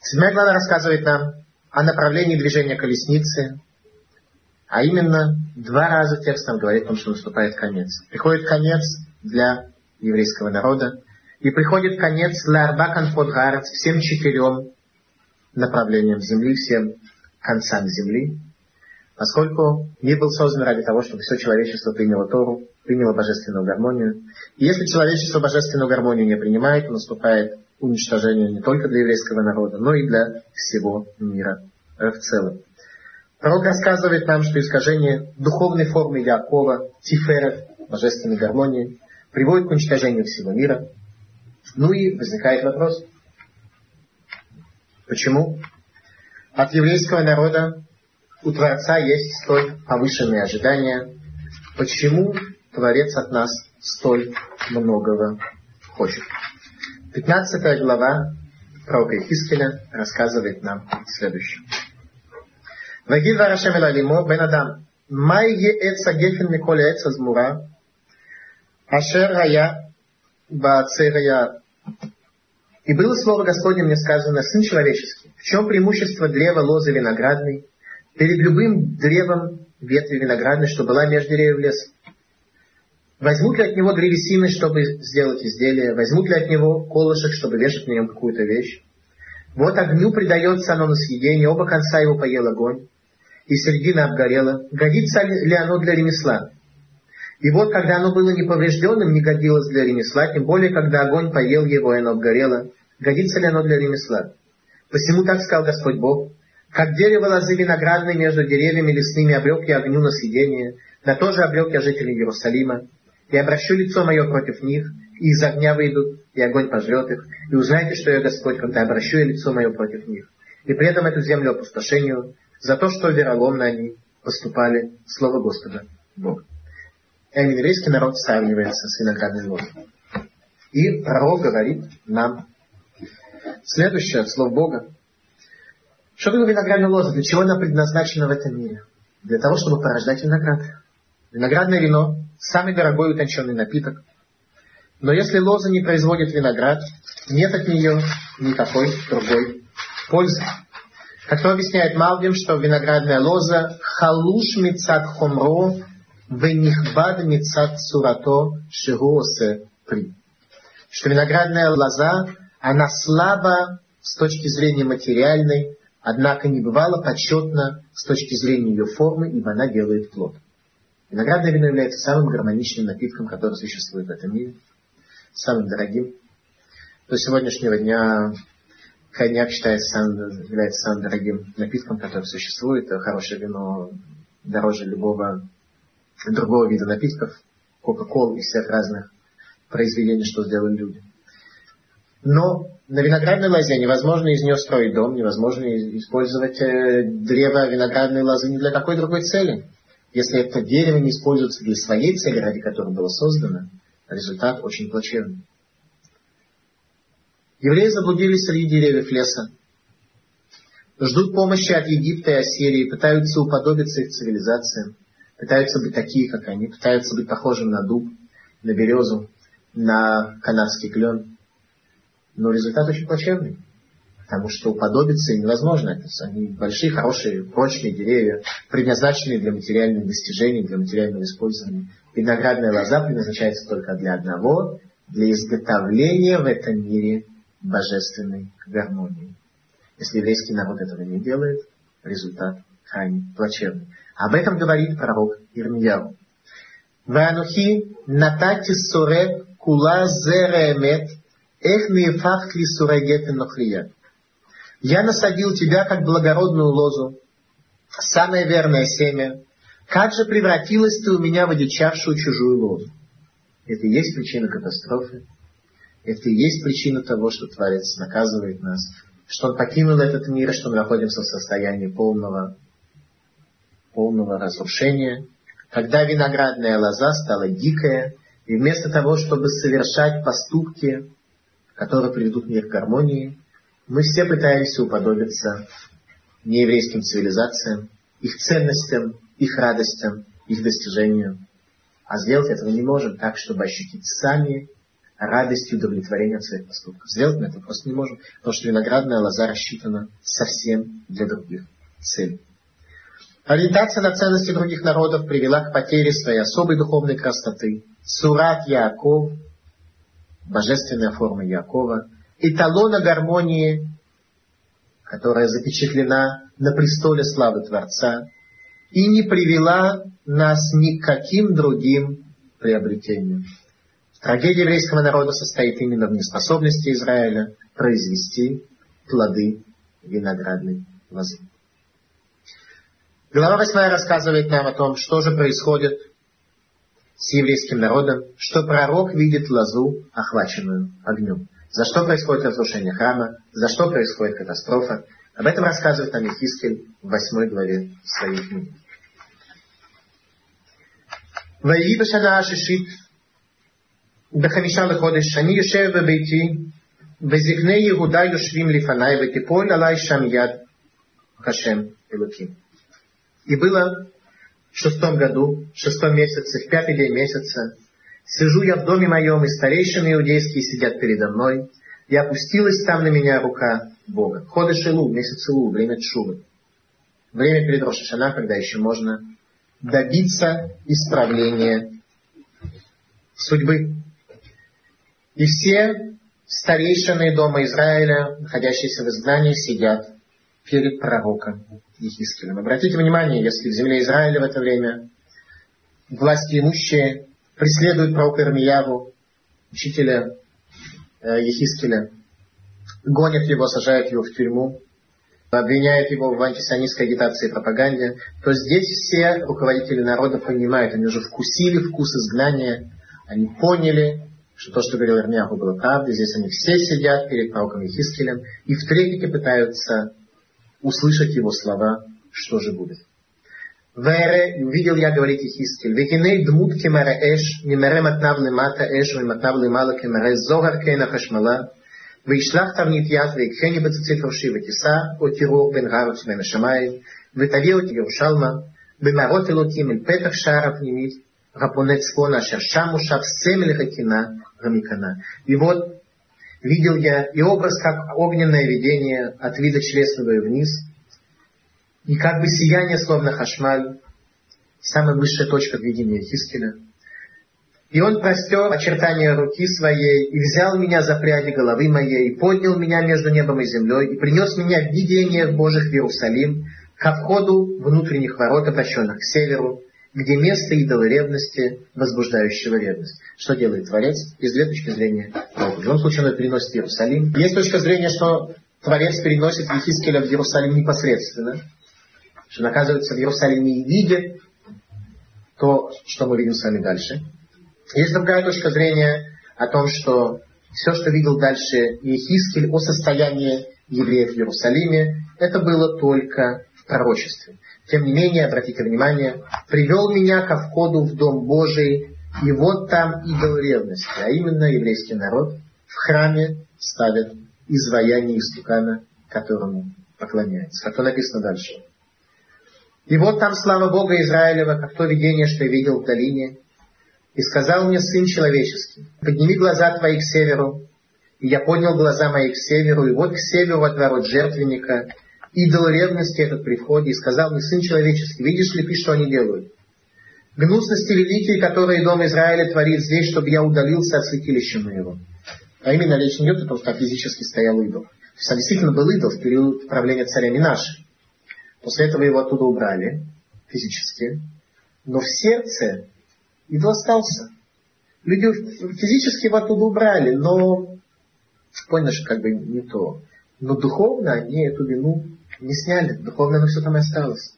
Седьмая глава рассказывает нам о направлении движения колесницы, а именно два раза текст нам говорит о том, что наступает конец. Приходит конец для еврейского народа. И приходит конец Ларбакан Подгарец всем четырем направлениям земли, всем концам земли, поскольку мир был создан ради того, чтобы все человечество приняло Тору, приняло божественную гармонию. И если человечество божественную гармонию не принимает, наступает уничтожение не только для еврейского народа, но и для всего мира в целом. Пророк рассказывает нам, что искажение духовной формы Якова, Тиферет, божественной гармонии, приводит к уничтожению всего мира. Ну и возникает вопрос, почему от еврейского народа у Творца есть столь повышенные ожидания, почему Творец от нас столь многого хочет. 15 глава пророка Ихискеля рассказывает нам следующее. Вагид варашем элалимо бен адам. Май е эца гефен миколя эца змура Ашер Рая Баацерая. И было слово Господне мне сказано, Сын человеческий, в чем преимущество древа лозы виноградной перед любым древом ветви виноградной, что была между деревьев леса? Возьмут ли от него древесины, чтобы сделать изделие? Возьмут ли от него колышек, чтобы вешать на нем какую-то вещь? Вот огню предается оно на съедение, оба конца его поел огонь, и середина обгорела. Годится ли оно для ремесла? И вот, когда оно было неповрежденным, не годилось для ремесла, тем более, когда огонь поел его, и оно обгорело, годится ли оно для ремесла? Посему так сказал Господь Бог, как дерево лозы виноградной между деревьями лесными обрек я огню на съедение, на то же обрек я жителей Иерусалима, и обращу лицо мое против них, и из огня выйдут, и огонь пожрет их, и узнаете, что я Господь, когда обращу я лицо мое против них. И предам эту землю опустошению за то, что вероломно они поступали Слово Господа Бога. Еврейский народ сравнивается с виноградной лозой. И пророк говорит нам следующее от слов Бога. Что такое виноградная лоза? Для чего она предназначена в этом мире? Для того, чтобы порождать виноград. Виноградное вино – самый дорогой утонченный напиток. Но если лоза не производит виноград, нет от нее никакой другой пользы. Как то объясняет Малбим, что виноградная лоза халуш мицат хомро венихбад мицат сурато шигуосе при. Что виноградная лоза, она слаба с точки зрения материальной, однако не бывало почетно с точки зрения ее формы, ибо она делает плод. Виноградное вино является самым гармоничным напитком, который существует в этом мире, самым дорогим. До сегодняшнего дня коньяк считается самым, является самым дорогим напитком, который существует. Хорошее вино дороже любого другого вида напитков, кока-кол и всех разных произведений, что сделали люди. Но на виноградной лозе невозможно из нее строить дом, невозможно использовать э, древо виноградной лозы ни для какой другой цели. Если это дерево не используется для своей цели, ради которой было создано, результат очень плачевный. Евреи заблудились среди деревьев леса, ждут помощи от Египта и Ассирии, пытаются уподобиться их цивилизациям, пытаются быть такие, как они, пытаются быть похожим на дуб, на березу, на канадский клен. Но результат очень плачевный. Потому что уподобиться невозможно. Это они большие, хорошие, прочные деревья, предназначенные для материальных достижений, для материального использования. Виноградная лоза предназначается только для одного, для изготовления в этом мире божественной гармонии. Если еврейский народ этого не делает, результат крайне плачевный. Об этом говорит пророк Ирмияу. Ванухи натати сурет кула зеремет эх мифах ли сурегет. Я насадил тебя, как благородную лозу, самое верное семя. Как же превратилась ты у меня в одичавшую чужую лозу? Это и есть причина катастрофы. Это и есть причина того, что Творец наказывает нас, что Он покинул этот мир, что мы находимся в состоянии полного, полного разрушения. Когда виноградная лоза стала дикая, и вместо того, чтобы совершать поступки, которые приведут мир к гармонии, мы все пытаемся уподобиться нееврейским цивилизациям, их ценностям, их радостям, их достижению. А сделать этого не можем так, чтобы ощутить сами радость и удовлетворение от своих поступков. Сделать мы это просто не можем, потому что виноградная лоза рассчитана совсем для других целей. Ориентация на ценности других народов привела к потере своей особой духовной красоты. Сурат Яаков, божественная форма Якова, эталона гармонии, которая запечатлена на престоле славы Творца, и не привела нас ни к каким другим приобретениям. Трагедия еврейского народа состоит именно в неспособности Израиля произвести плоды виноградной лозы. Глава 8 рассказывает нам о том, что же происходит с еврейским народом, что пророк видит лозу, охваченную огнем. За что происходит разрушение храма, за что происходит катастрофа. Об этом рассказывает нам Ехискель в 8 главе своей книги. ויהי בשנה השישית בחמישה לחודש, אני יושב בביתי, וזקני יהודה יושבים לפניי, ותיפול עליי שם יד Хашем Элуким. И было в шестом году, в шестом месяце, в пятый день месяца, сижу я в доме моем, и старейшины иудейские сидят передо мной, и опустилась там на меня рука Бога. Ходыш Илу, месяц Илу, время Чувы. Время перед Рошашана, когда еще можно добиться исправления судьбы. И все старейшины дома Израиля, находящиеся в изгнании, сидят перед пророком Ехискелем. Обратите внимание, если в земле Израиля в это время власти имущие преследуют пророка Ирмияву, учителя э, Ехискеля, гонят его, сажают его в тюрьму, обвиняют его в антисионистской агитации и пропаганде, то здесь все руководители народа понимают, они уже вкусили вкус изгнания, они поняли, что то, что говорил Ирмияху, было правдой. Здесь они все сидят перед пророком Ехискелем и в трепете пытаются услышать его слова, что же будет. Вере, и увидел я, говорит Ехискель, векиней дмут кемаре эш, мимере матнав лемата эш, матнав лемала кемаре зогар кейна хашмала, וישלח תבנית יד ויקחני בציצית ראשי ותישא אותי רוח בין הארץ ובין השמיים, ותביא אותי ירושלמה, במערות אלוקים אל פתח שער הפנימית, הפונה צפונה, אשר שם מושב סמל хакина Рамикана. И вот видел я и образ, как огненное видение от вида чресного вниз, и как бы сияние, словно хашмаль, самая высшая точка видения Хискеля. И он простер очертания руки своей, и взял меня за пряди головы моей, и поднял меня между небом и землей, и принес меня в видениях Божьих в Иерусалим, ко входу внутренних ворот, обращенных к северу, где место идола ревности, возбуждающего ревность. Что делает Творец? Из две точки зрения. В любом случае он переносит Иерусалим. Есть точка зрения, что Творец переносит Ехискеля в Иерусалим непосредственно, что он оказывается в Иерусалиме и видит то, что мы видим с вами дальше. Есть другая точка зрения о том, что все, что видел дальше Ехискель о состоянии евреев в Иерусалиме, это было только в пророчестве. Тем не менее, обратите внимание, привел меня ко входу в Дом Божий, и вот там идол ревности, а именно еврейский народ в храме ставит изваяние истукана, которому поклоняется. Как то написано дальше. И вот там слава Бога Израилева, как то видение, что я видел в долине, и сказал мне Сын Человеческий, подними глаза твои к северу. И я поднял глаза мои к северу, и вот к северу от ворот жертвенника, идол ревности этот при входе, и сказал мне, Сын Человеческий, видишь ли ты, что они делают? Гнусности великие, которые Дом Израиля творит здесь, чтобы я удалился от святилища моего. А именно речь не идет о том, что физически стоял идол. То есть он действительно был идол в период правления царя Минаши. После этого его оттуда убрали физически. Но в сердце Идол остался. Люди физически его оттуда убрали, но поняли, что как бы не то. Но духовно они эту вину не сняли. Духовно оно все там и осталось.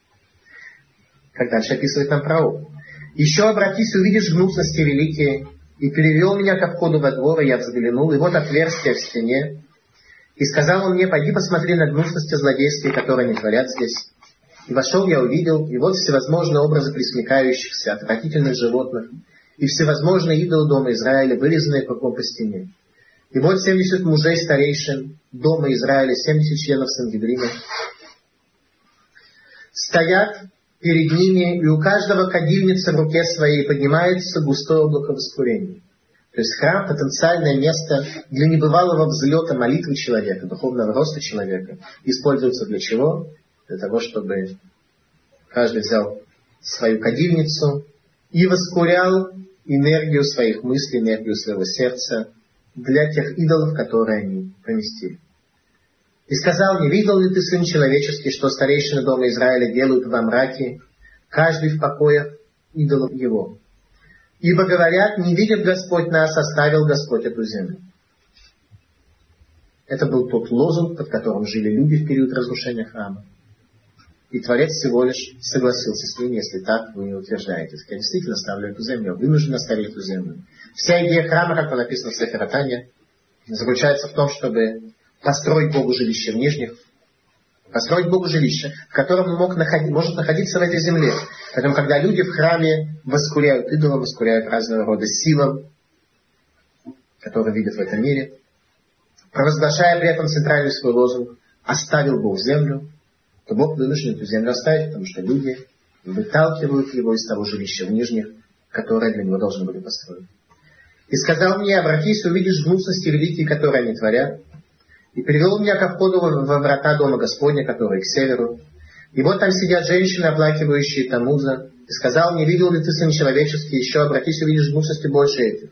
Как дальше описывает нам пророк. Еще обратись, увидишь гнусности великие, и перевел меня ко входу во двор, и я взглянул, и вот отверстие в стене. И сказал он мне, пойди посмотри на гнусности злодейские, которые они творят здесь. И вошел я увидел, и вот всевозможные образы присмыкающихся, отвратительных животных, и всевозможные идолы дома Израиля, вырезанные кругом по стене. И вот семьдесят мужей старейшин дома Израиля, семьдесят членов Сангидрима, стоят перед ними, и у каждого кадильница в руке своей поднимается густое облако воскурения. То есть храм – потенциальное место для небывалого взлета молитвы человека, духовного роста человека. Используется для чего? для того, чтобы каждый взял свою кадильницу и воскурял энергию своих мыслей, энергию своего сердца для тех идолов, которые они поместили. И сказал, не видел ли ты, сын человеческий, что старейшины дома Израиля делают во мраке, каждый в покоях идолов его? Ибо говорят, не видит Господь нас, оставил Господь эту землю. Это был тот лозунг, под которым жили люди в период разрушения храма. И Творец всего лишь согласился с ним, если так вы не утверждаете. Я действительно ставлю эту землю, вынужден оставить эту землю. Вся идея храма, как написано в Сефератане, заключается в том, чтобы построить Богу жилище в нижних, построить Богу жилище, в котором мог находить, может находиться в этой земле. Поэтому, когда люди в храме воскуряют идолам, воскуряют разного рода силам, которые видят в этом мире, провозглашая при этом центральный свой лозунг «Оставил Бог землю, то Бог вынужден эту землю оставить, потому что люди выталкивают его из того жилища в нижних, которое для него должны были построить. И сказал мне, обратись, увидишь гнусности великие, которые они творят. И привел меня ко входу во врата дома Господня, которые к северу. И вот там сидят женщины, оплакивающие Тамуза. И сказал мне, видел ли ты, сын человеческий, еще обратись, увидишь гнусности больше этих.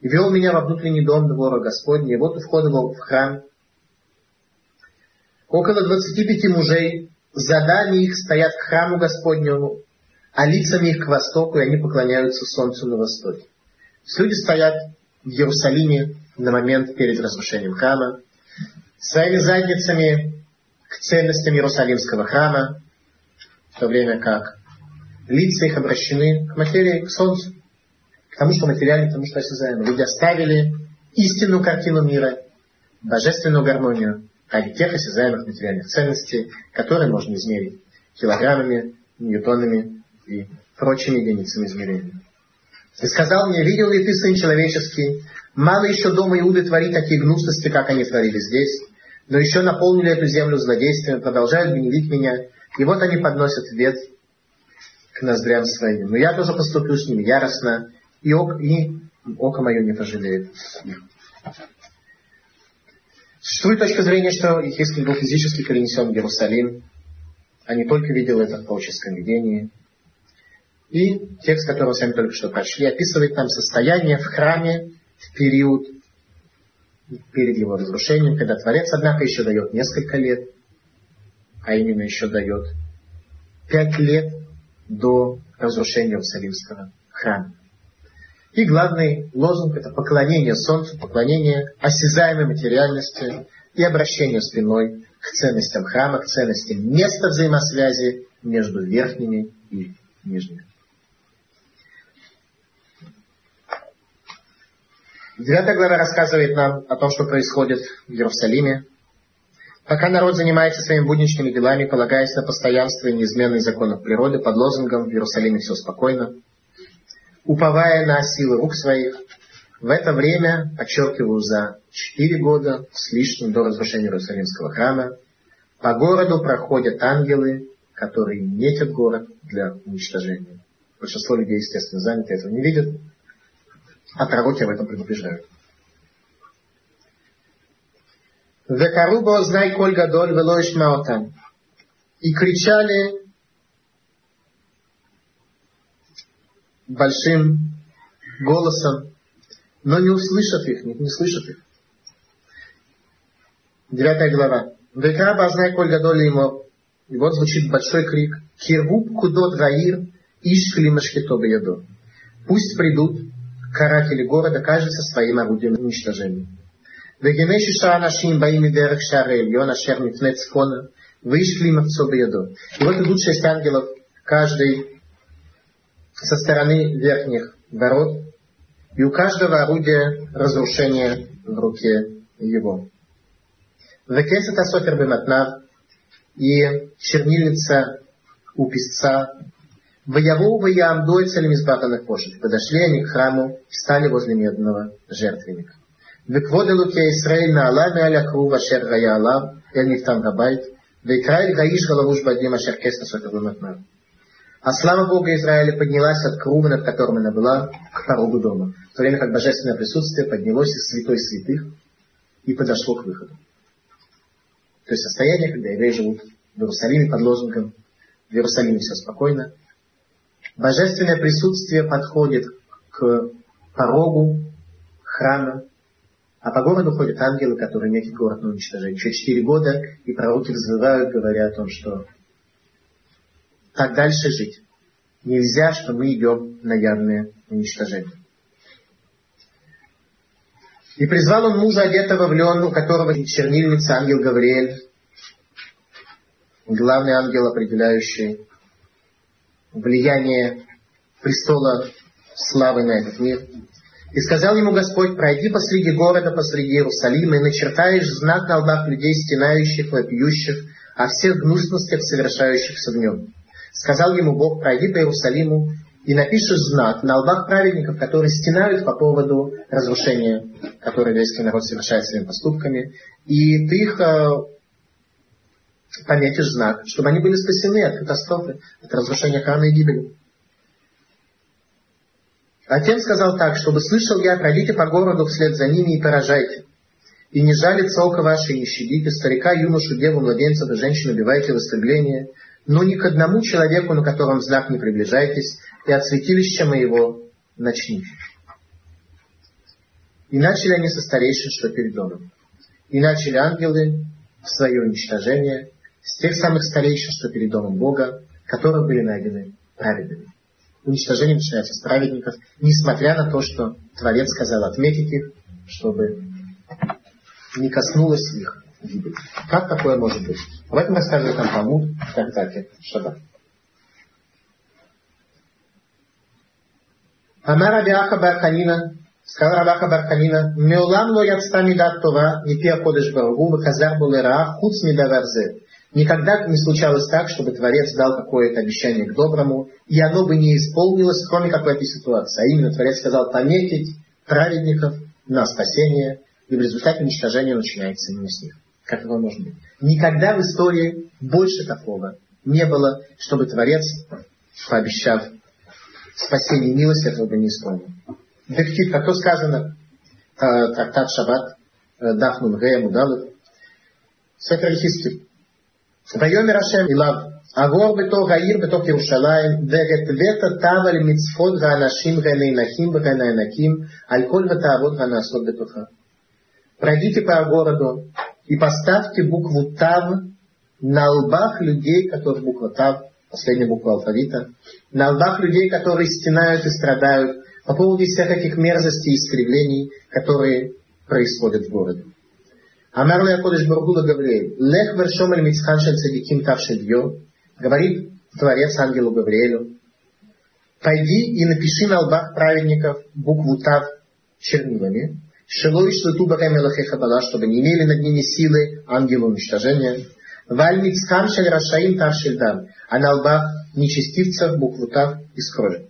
И вел меня во внутренний дом двора Господня. И вот у входа в храм Около двадцати пяти мужей, задами их стоят к храму Господнему, а лицами их к востоку, и они поклоняются солнцу на востоке. люди стоят в Иерусалиме на момент перед разрушением храма, своими задницами к ценностям Иерусалимского храма, в то время как лица их обращены к материи, к солнцу, к тому, что материально, к тому, что осязаемо. Люди оставили истинную картину мира, божественную гармонию ради тех осязаемых материальных ценностей, которые можно измерить килограммами, ньютонами и прочими единицами измерения. И сказал мне, видел ли ты, сын человеческий, мало еще дома Иуды творить такие гнусности, как они творили здесь, но еще наполнили эту землю злодействием, продолжают гневить меня, и вот они подносят вет к ноздрям своим. Но я тоже поступлю с ними яростно, и, ок, и око мое не пожалеет Существует точка зрения, что Ихискель был физически перенесен в Иерусалим, а не только видел это в пророческом видении. И текст, который мы с вами только что прочли, описывает нам состояние в храме в период перед его разрушением, когда Творец, однако, еще дает несколько лет, а именно еще дает пять лет до разрушения Иерусалимского храма. И главный лозунг – это поклонение Солнцу, поклонение осязаемой материальности и обращение спиной к ценностям храма, к ценностям места взаимосвязи между верхними и нижними. Девятая глава рассказывает нам о том, что происходит в Иерусалиме. Пока народ занимается своими будничными делами, полагаясь на постоянство и неизменные законы природы, под лозунгом «В Иерусалиме все спокойно», уповая на силы рук своих, в это время, подчеркиваю, за четыре года с лишним до разрушения Иерусалимского храма, по городу проходят ангелы, которые метят город для уничтожения. Большинство людей, естественно, заняты, этого не видят, а пророки об этом предупреждают. Векарубо знай коль гадоль вело ишмаотам. И кричали большим голосом, но не услышат их, не, не слышат их. Девятая глава. Векаба знай коль гадоль ему. И вот звучит большой крик. Кирбуб кудот гаир ишкли машхито. Пусть придут каратели города, каждый со своим орудием уничтожения. והנה שישה אנשים באים מדרך שער העליון אשר מפני צפונה, вышли мовцо בידו. И вот идут шесть ангелов, каждый со стороны верхних ворот, и у каждого орудие разрушения в руке его. Векесет асотер бематнав, и чернильница у писца Вояву Ваямду Эцель Мизбаха Пошет. Подошли они к храму и стали возле медного жертвенника. וכבוד אלוקי ישראל נעלה מעל הכרוב אשר היה עליו אל מפתן הבית, ויקרא אל האיש הלבוש בדים אשר כס נשאת במתנר. А слава Бога Израиля поднялась от круга, над которым она была, к порогу дома, в то время как божественное присутствие поднялось из святой святых и подошло к выходу. То есть состояние, когда евреи живут в Иерусалиме под лозунгом «В Иерусалиме все спокойно», Божественное присутствие подходит к порогу храма, а по городу ходят ангелы, которые метят город на уничтожение. Еще четыре года, и пророки взвывают, говоря о том, что так дальше жить. Нельзя, что мы идем на явное уничтожение. И призвал он мужа, одетого в лен, у которого чернильница ангел Гавриэль, главный ангел, определяющий влияние престола славы на этот мир. И сказал ему Господь, пройди посреди города, посреди Иерусалима, и начертаешь знак на лбах людей, стенающих, вопиющих, о всех гнусностях, совершающихся в нем. Сказал ему Бог, пройди по Иерусалиму и напишешь знак на лбах праведников, которые стенают по поводу разрушения, которое еврейский народ совершает своими поступками, и ты их э, пометишь знак, чтобы они были спасены от катастрофы, от разрушения храма и гибели. А тем сказал так, чтобы слышал я, пройдите по городу вслед за ними и поражайте. И не жалится око ваше, и не щадите старика, юношу, деву, младенца, да женщину убивайте в истребление, но ни к одному человеку, на котором знак не приближайтесь, и от святилища моего начните. И начали они со старейшин, что перед домом. И начали ангелы свое уничтожение с тех самых старейшин, что перед домом Бога, которые были найдены праведными. Уничтожение начинается с праведников, несмотря на то, что Творец сказал отметить их, чтобы не коснулось их гибель. Как такое может быть? Об этом рассказывает нам Талмуд в трактате Шаббат. Амар Рабиаха Барханина, сказал Рабиаха Барханина, «Меулам ло яцта мидат това, випия кодыш барагу, вахазар булера, хуц мидаварзе». Никогда не случалось так, чтобы Творец дал какое-то обещание к доброму, и оно бы не исполнилось, кроме как в этой ситуации. А именно Творец сказал пометить праведников на спасение, и в результате уничтожение начинается именно с них. Как это может быть? Никогда в истории больше такого не было, чтобы Творец, пообещав спасение и милость, этого бы не исполнил. Дектив, как то сказано, трактат Шаббат, Дахнун Гея Мудалов, Хискив. ויאמר השם אליו, עבור בתוך העיר, בתוך ירושלים, ורטבית תו על מצוות ואנשים ונאנחים ונאנקים, על כל ותעבוד הנעשות בתוכה. Пройдите по городу и поставьте букву Тав на лбах людей, которые буква Тав, последняя буква алфавита, на лбах людей, которые стенают и страдают по поводу всех этих мерзостей и искривлений, которые происходят в городе. Амар ли Акодыш Баргула Гавриэль, Лех вершом эль митцхан шель цадиким тав шельё, говорит Творец ангелу Гавриэлю, пойди и напиши на лбах праведников букву тав чернилами, шеловиш лету баками лахехабала, чтобы не имели над ними силы ангелу уничтожения, валь митцхан шель рашаим тав шельдам, а на лбах нечестивцев букву тав из крови.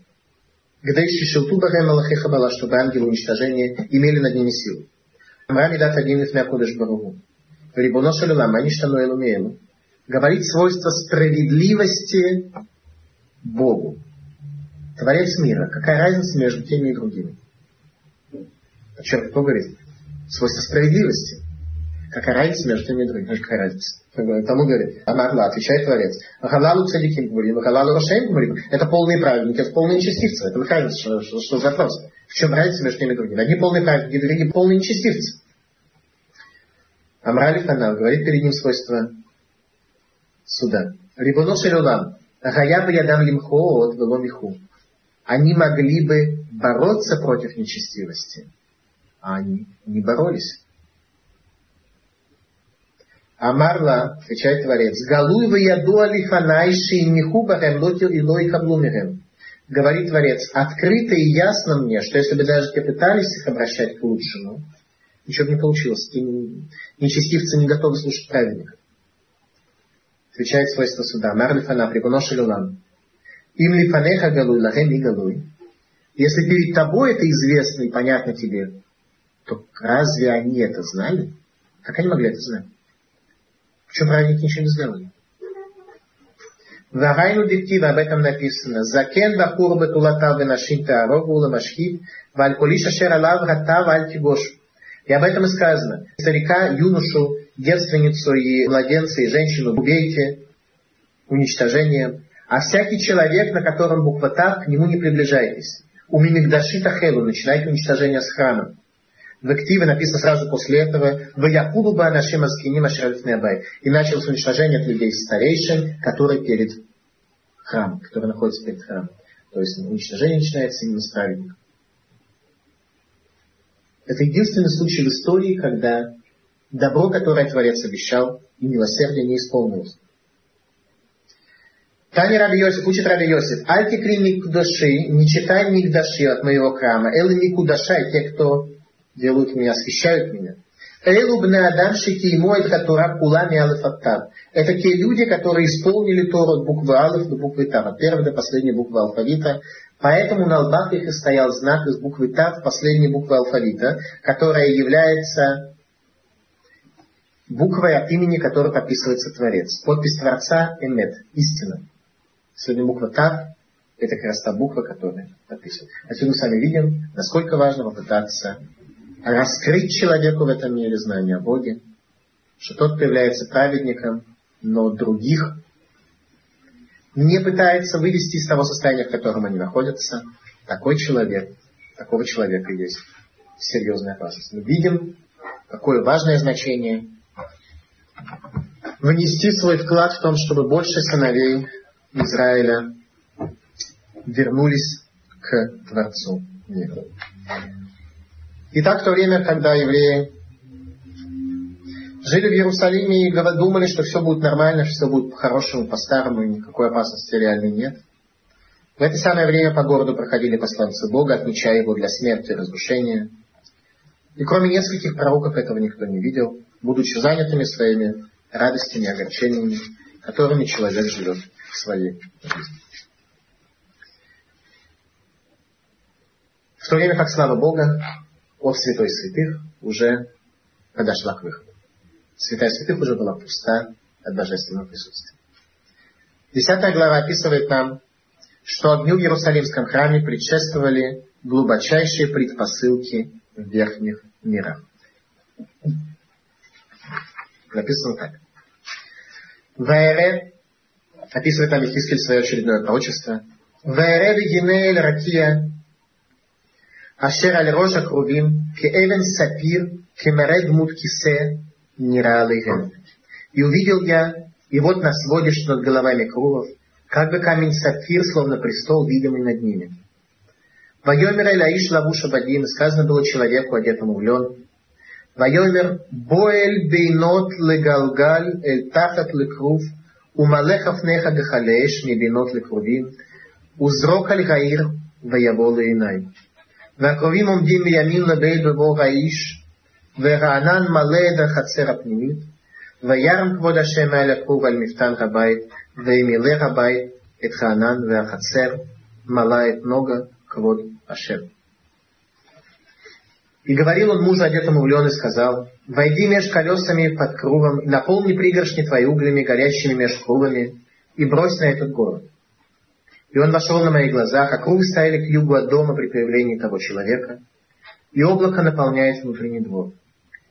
Гдейши шелту баками лахехабала, чтобы ангелы уничтожения имели над ними силы. אמרה מידת הדין לפני הקודש ברוך הוא. ריבונו של עולם, מה נשתנו אלו מאלו? Говорит свойство справедливости Богу. Творец мира. Какая разница между теми и другими? О чем кто говорит? Свойство справедливости. Какая разница между теми и другими? Значит, какая разница? Тому говорит, Амарла, отвечает Творец. Галалу цадиким говорим, Галалу Рошаим говорим. Это полные праведники, это полные нечестивцы. Это разница, что, что, что за вопрос? В чем разница между теми и другими? Одни полные праведники, другие полные нечестивцы. Амрали Ханал говорит перед ним свойства суда. Рибоно шелюлам. Гая бы ядам лимхо от веломиху. Они могли бы бороться против нечестивости, а они не боролись. Амарла, отвечает Творец, Галуй вы яду алиханайши и миху бахем лотил и лой хаблумерем. Говорит Творец, открыто и ясно мне, что если бы даже те пытались их обращать к лучшему, ничего бы не получилось. Те нечестивцы не готовы слушать праведников. Отвечает свойство суда. Мар лифана, пригоноша люлам. Им лифанеха галуй, лахем и галуй. Если перед тобой это известно и понятно тебе, то разве они это знали? Как они могли это знать? Почему праведники ничего не сделали? Варайну диктива, об этом написано. Закен вахурба тулата венашим тааров уламашхит, валь полиша шералав гата валь тигошу. И об этом и сказано. Старика, юношу, девственницу и младенца, и женщину убейте уничтожением. А всякий человек, на котором буква Тав, к нему не приближайтесь. У Мимигдашита Хелу начинайте уничтожение с храмом. В активе написано сразу после этого «Ваяхуду ба нашим аскиним ашралифнебай» и началось уничтожение от людей старейшин, которые перед храмом, которые находятся перед храмом. То есть уничтожение начинается именно с праведников. Это единственный случай в истории, когда добро, которое Творец обещал, и милосердие не исполнилось. Таня Раби Йосиф, учит Раби Йосиф, Альти кри микдаши, не читай микдаши от моего храма, элы микудашай, те, кто делают меня, освящают меня. Это те люди, которые исполнили Тору от буквы Алиф до буквы Тав, от первой до последней буквы алфавита. Поэтому на лбах их и стоял знак из буквы Тав, последней буквы алфавита, которая является буквой от имени, которой подписывается Творец. Подпись Творца Эмет, истина. Сегодня буква Тав – это как раз та буква, которая подписывает. Отсюда мы сами видим, насколько важно попытаться раскрыть человеку в этом мире знание о Боге, что тот является праведником, но других не пытается вывести из того состояния, в котором они находятся, такой человек, такого человека есть серьезная опасность. Мы видим, какое важное значение внести свой вклад в том, чтобы больше сыновей Израиля вернулись к Творцу мира. Итак, в то время, когда евреи жили в Иерусалиме и думали, что все будет нормально, что все будет по-хорошему, по-старому, и никакой опасности реальной нет. В это самое время по городу проходили посланцы Бога, отмечая его для смерти и разрушения. И кроме нескольких пророков этого никто не видел, будучи занятыми своими радостями и огорчениями, которыми человек живет в своей жизни. В то время как слава Бога от святой святых уже подошла к выходу. Святая святых уже была пуста от божественного присутствия. Десятая глава описывает нам, что огню в Иерусалимском храме предшествовали глубочайшие предпосылки в верхних мирах. Написано так. Ваэре, описывает там Ихискель свое очередное пророчество, Ваэре вегинеэль ракия, ашер аль роша крувим, кеэвен сапир, кемеред мут кисе, нира И увидел я, и вот на своде, что над головами крулов, как бы камень сапфир, словно престол, видимый над ними. Вайомер Элаиш Лавуша Бадим, сказано было человеку, одетому в лен. Вайомер Боэль Бейнот Легалгаль Эль Тахат Лекрув, Умалехав Неха Гахалеш Мебинот Лекрувим, Узрок Аль Гаир Ваявол Инай. והקרובים עומדים מימין לבית בבור האיש, ורענן מלא בחצר הפנימית, וירם כבוד השם מעל הכרוב על מפתן הבית, וימילא הבית את חענן והחצר, מלא את נוגה כבוד השם. И говорил он мужу, одетому в лен, и сказал, «Войди меж колесами под кругом, и наполни пригоршни твои углями, горящими меж кругами, и брось на этот город». И он вошел на моих глазах, а круги стояли к югу от дома при появлении того человека, и облако наполняет внутренний двор.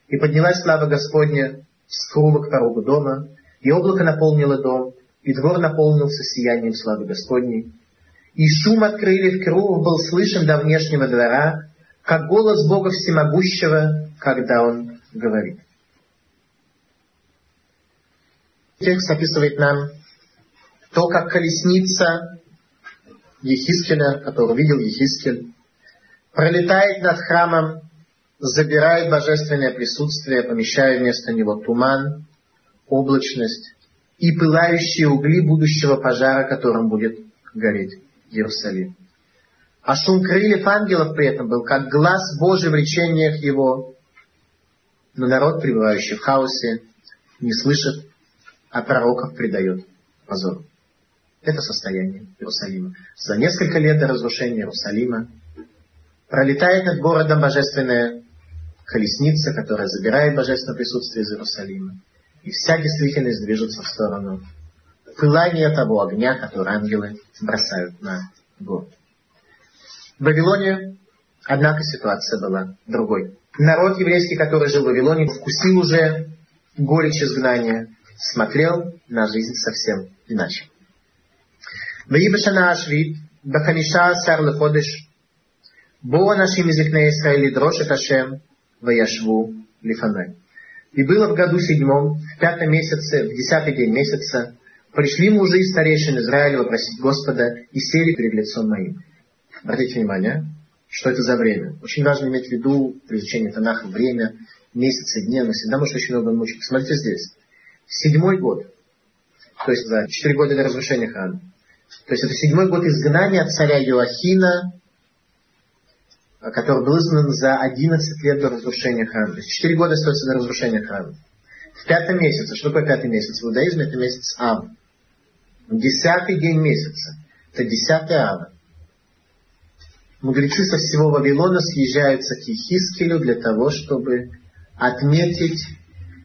И поднялась слава Господня с круга к порогу дома, и облако наполнило дом, и двор наполнился сиянием славы Господней. И шум от крыльев керувов был слышен до внешнего двора, как голос Бога Всемогущего, когда Он говорит. Текст описывает нам то, как колесница Ехискеля, которую видел Ехискель, пролетает над храмом, забирает божественное присутствие, помещая вместо него туман, облачность, и пылающие угли будущего пожара, которым будет гореть Иерусалим. А шум крыльев ангелов при этом был как глаз Божий в речениях его. Но народ, пребывающий в хаосе, не слышит, а пророков предает позору. Это состояние Иерусалима. За несколько лет до разрушения Иерусалима пролетает над городом божественная колесница, которая забирает божественное присутствие из Иерусалима. И вся действительность движется в сторону пылания того огня, который ангелы бросают на город. В Вавилоне, однако, ситуация была другой. Народ еврейский, который жил в Вавилоне, вкусил уже горечь изгнания, смотрел на жизнь совсем иначе. ויהי ашвит, бахамиша בחמישה עשר לחודש, בואו אנשים מזקני ישראל לדרוש את השם, וישבו לפניי. И было в году седьмом, в пятом месяце, в десятый день месяца, пришли мужи и старейшин Израиля вопросить Господа и сели перед лицом моим. Обратите внимание, что это за время. Очень важно иметь в виду при изучении Танаха время, месяцы, дни, но всегда может очень много мучить. Смотрите здесь. Седьмой год, то есть за четыре года до разрушения храма. То есть это седьмой год изгнания царя Иоахина который был изгнан за 11 лет до разрушения храма. То есть 4 года остается до разрушения храма. В пятом месяце, что такое пятый месяц? В иудаизме это месяц Ав. Десятый день месяца. Это десятый Ава. Мудрецы со всего Вавилона съезжаются к Ехискелю для того, чтобы отметить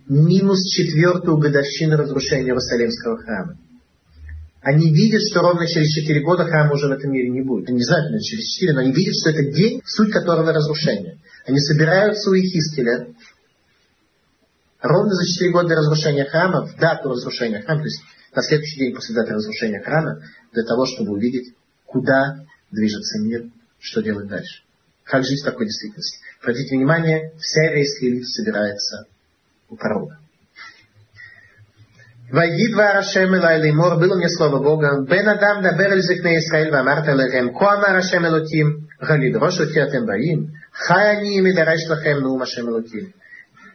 минус четвертую годовщину разрушения Иерусалимского храма. Они видят, что ровно через 4 года храма уже в этом мире не будет. Они не знают, наверное, через 4, но они видят, что это день, суть которого разрушение. Они собираются у Ихискеля ровно за 4 года до разрушения храма, в дату разрушения храма, то есть на следующий день после даты разрушения храма, для того, чтобы увидеть, куда движется мир, что делать дальше. Как жить в такой действительности. Обратите внимание, вся еврейская элита собирается у порога. ויגיד דבר השם אלי לאמור, было мне слово Бога, בן אדם דבר אל זקני ישראל ואמרת להם, כה אמר השם אלוקים, לדרוש אותי אתם באים, חי אני אם אדרש לכם נאום השם אלוקים.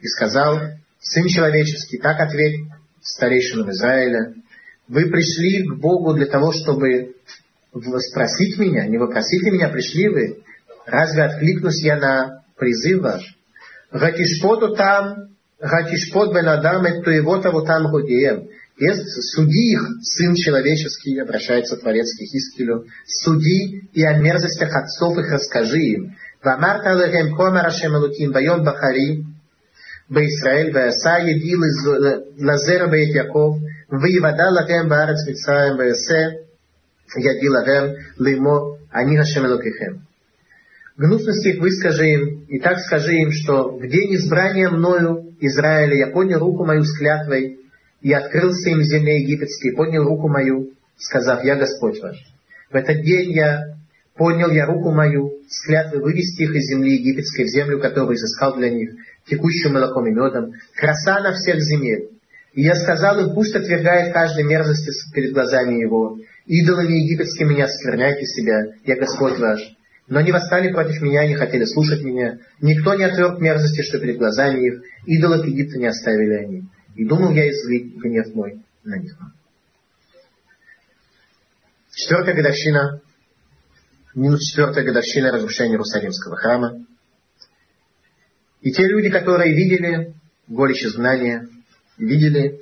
И сказал, Сын человеческий, так ответь старейшинам Израиля, вы пришли к Богу для того, чтобы спросить меня, не вопросить меня, пришли вы, разве откликнусь я на призыв ваш? Гатишпоту там Гатишпот бен Адам, это его того там Гудеем. Суди их, Сын Человеческий, обращается Творец к Хискелю, суди и о мерзостях отцов их расскажи им. Вамарта лехем комар Ашем Элуким, байом Бахари, בישראל, ועשה ידי לזרע בית יעקב, ויוודע לכם בארץ מצרים, ויעשה ידי לכם לאמור, אני השם אלוקיכם. Гнусности их выскажи им, и так скажи им, что в день избрания мною Израиля я поднял руку мою с клятвой, и открылся им в земле египетской, и поднял руку мою, сказав, я Господь ваш. В этот день я поднял я руку мою с клятвой вывести их из земли египетской в землю, которую изыскал для них, текущим молоком и медом, краса на всех земель. И я сказал им, пусть отвергает каждой мерзости перед глазами его. Идолами египетскими не оскверняйте себя, я Господь ваш. Но они восстали против меня не хотели слушать меня. Никто не отверг мерзости, что перед глазами их. Идолов Египта не оставили они. И думал я излить гнев мой на них. Четвертая годовщина, минус четвертая годовщина разрушения Иерусалимского храма. И те люди, которые видели горечь изгнания, видели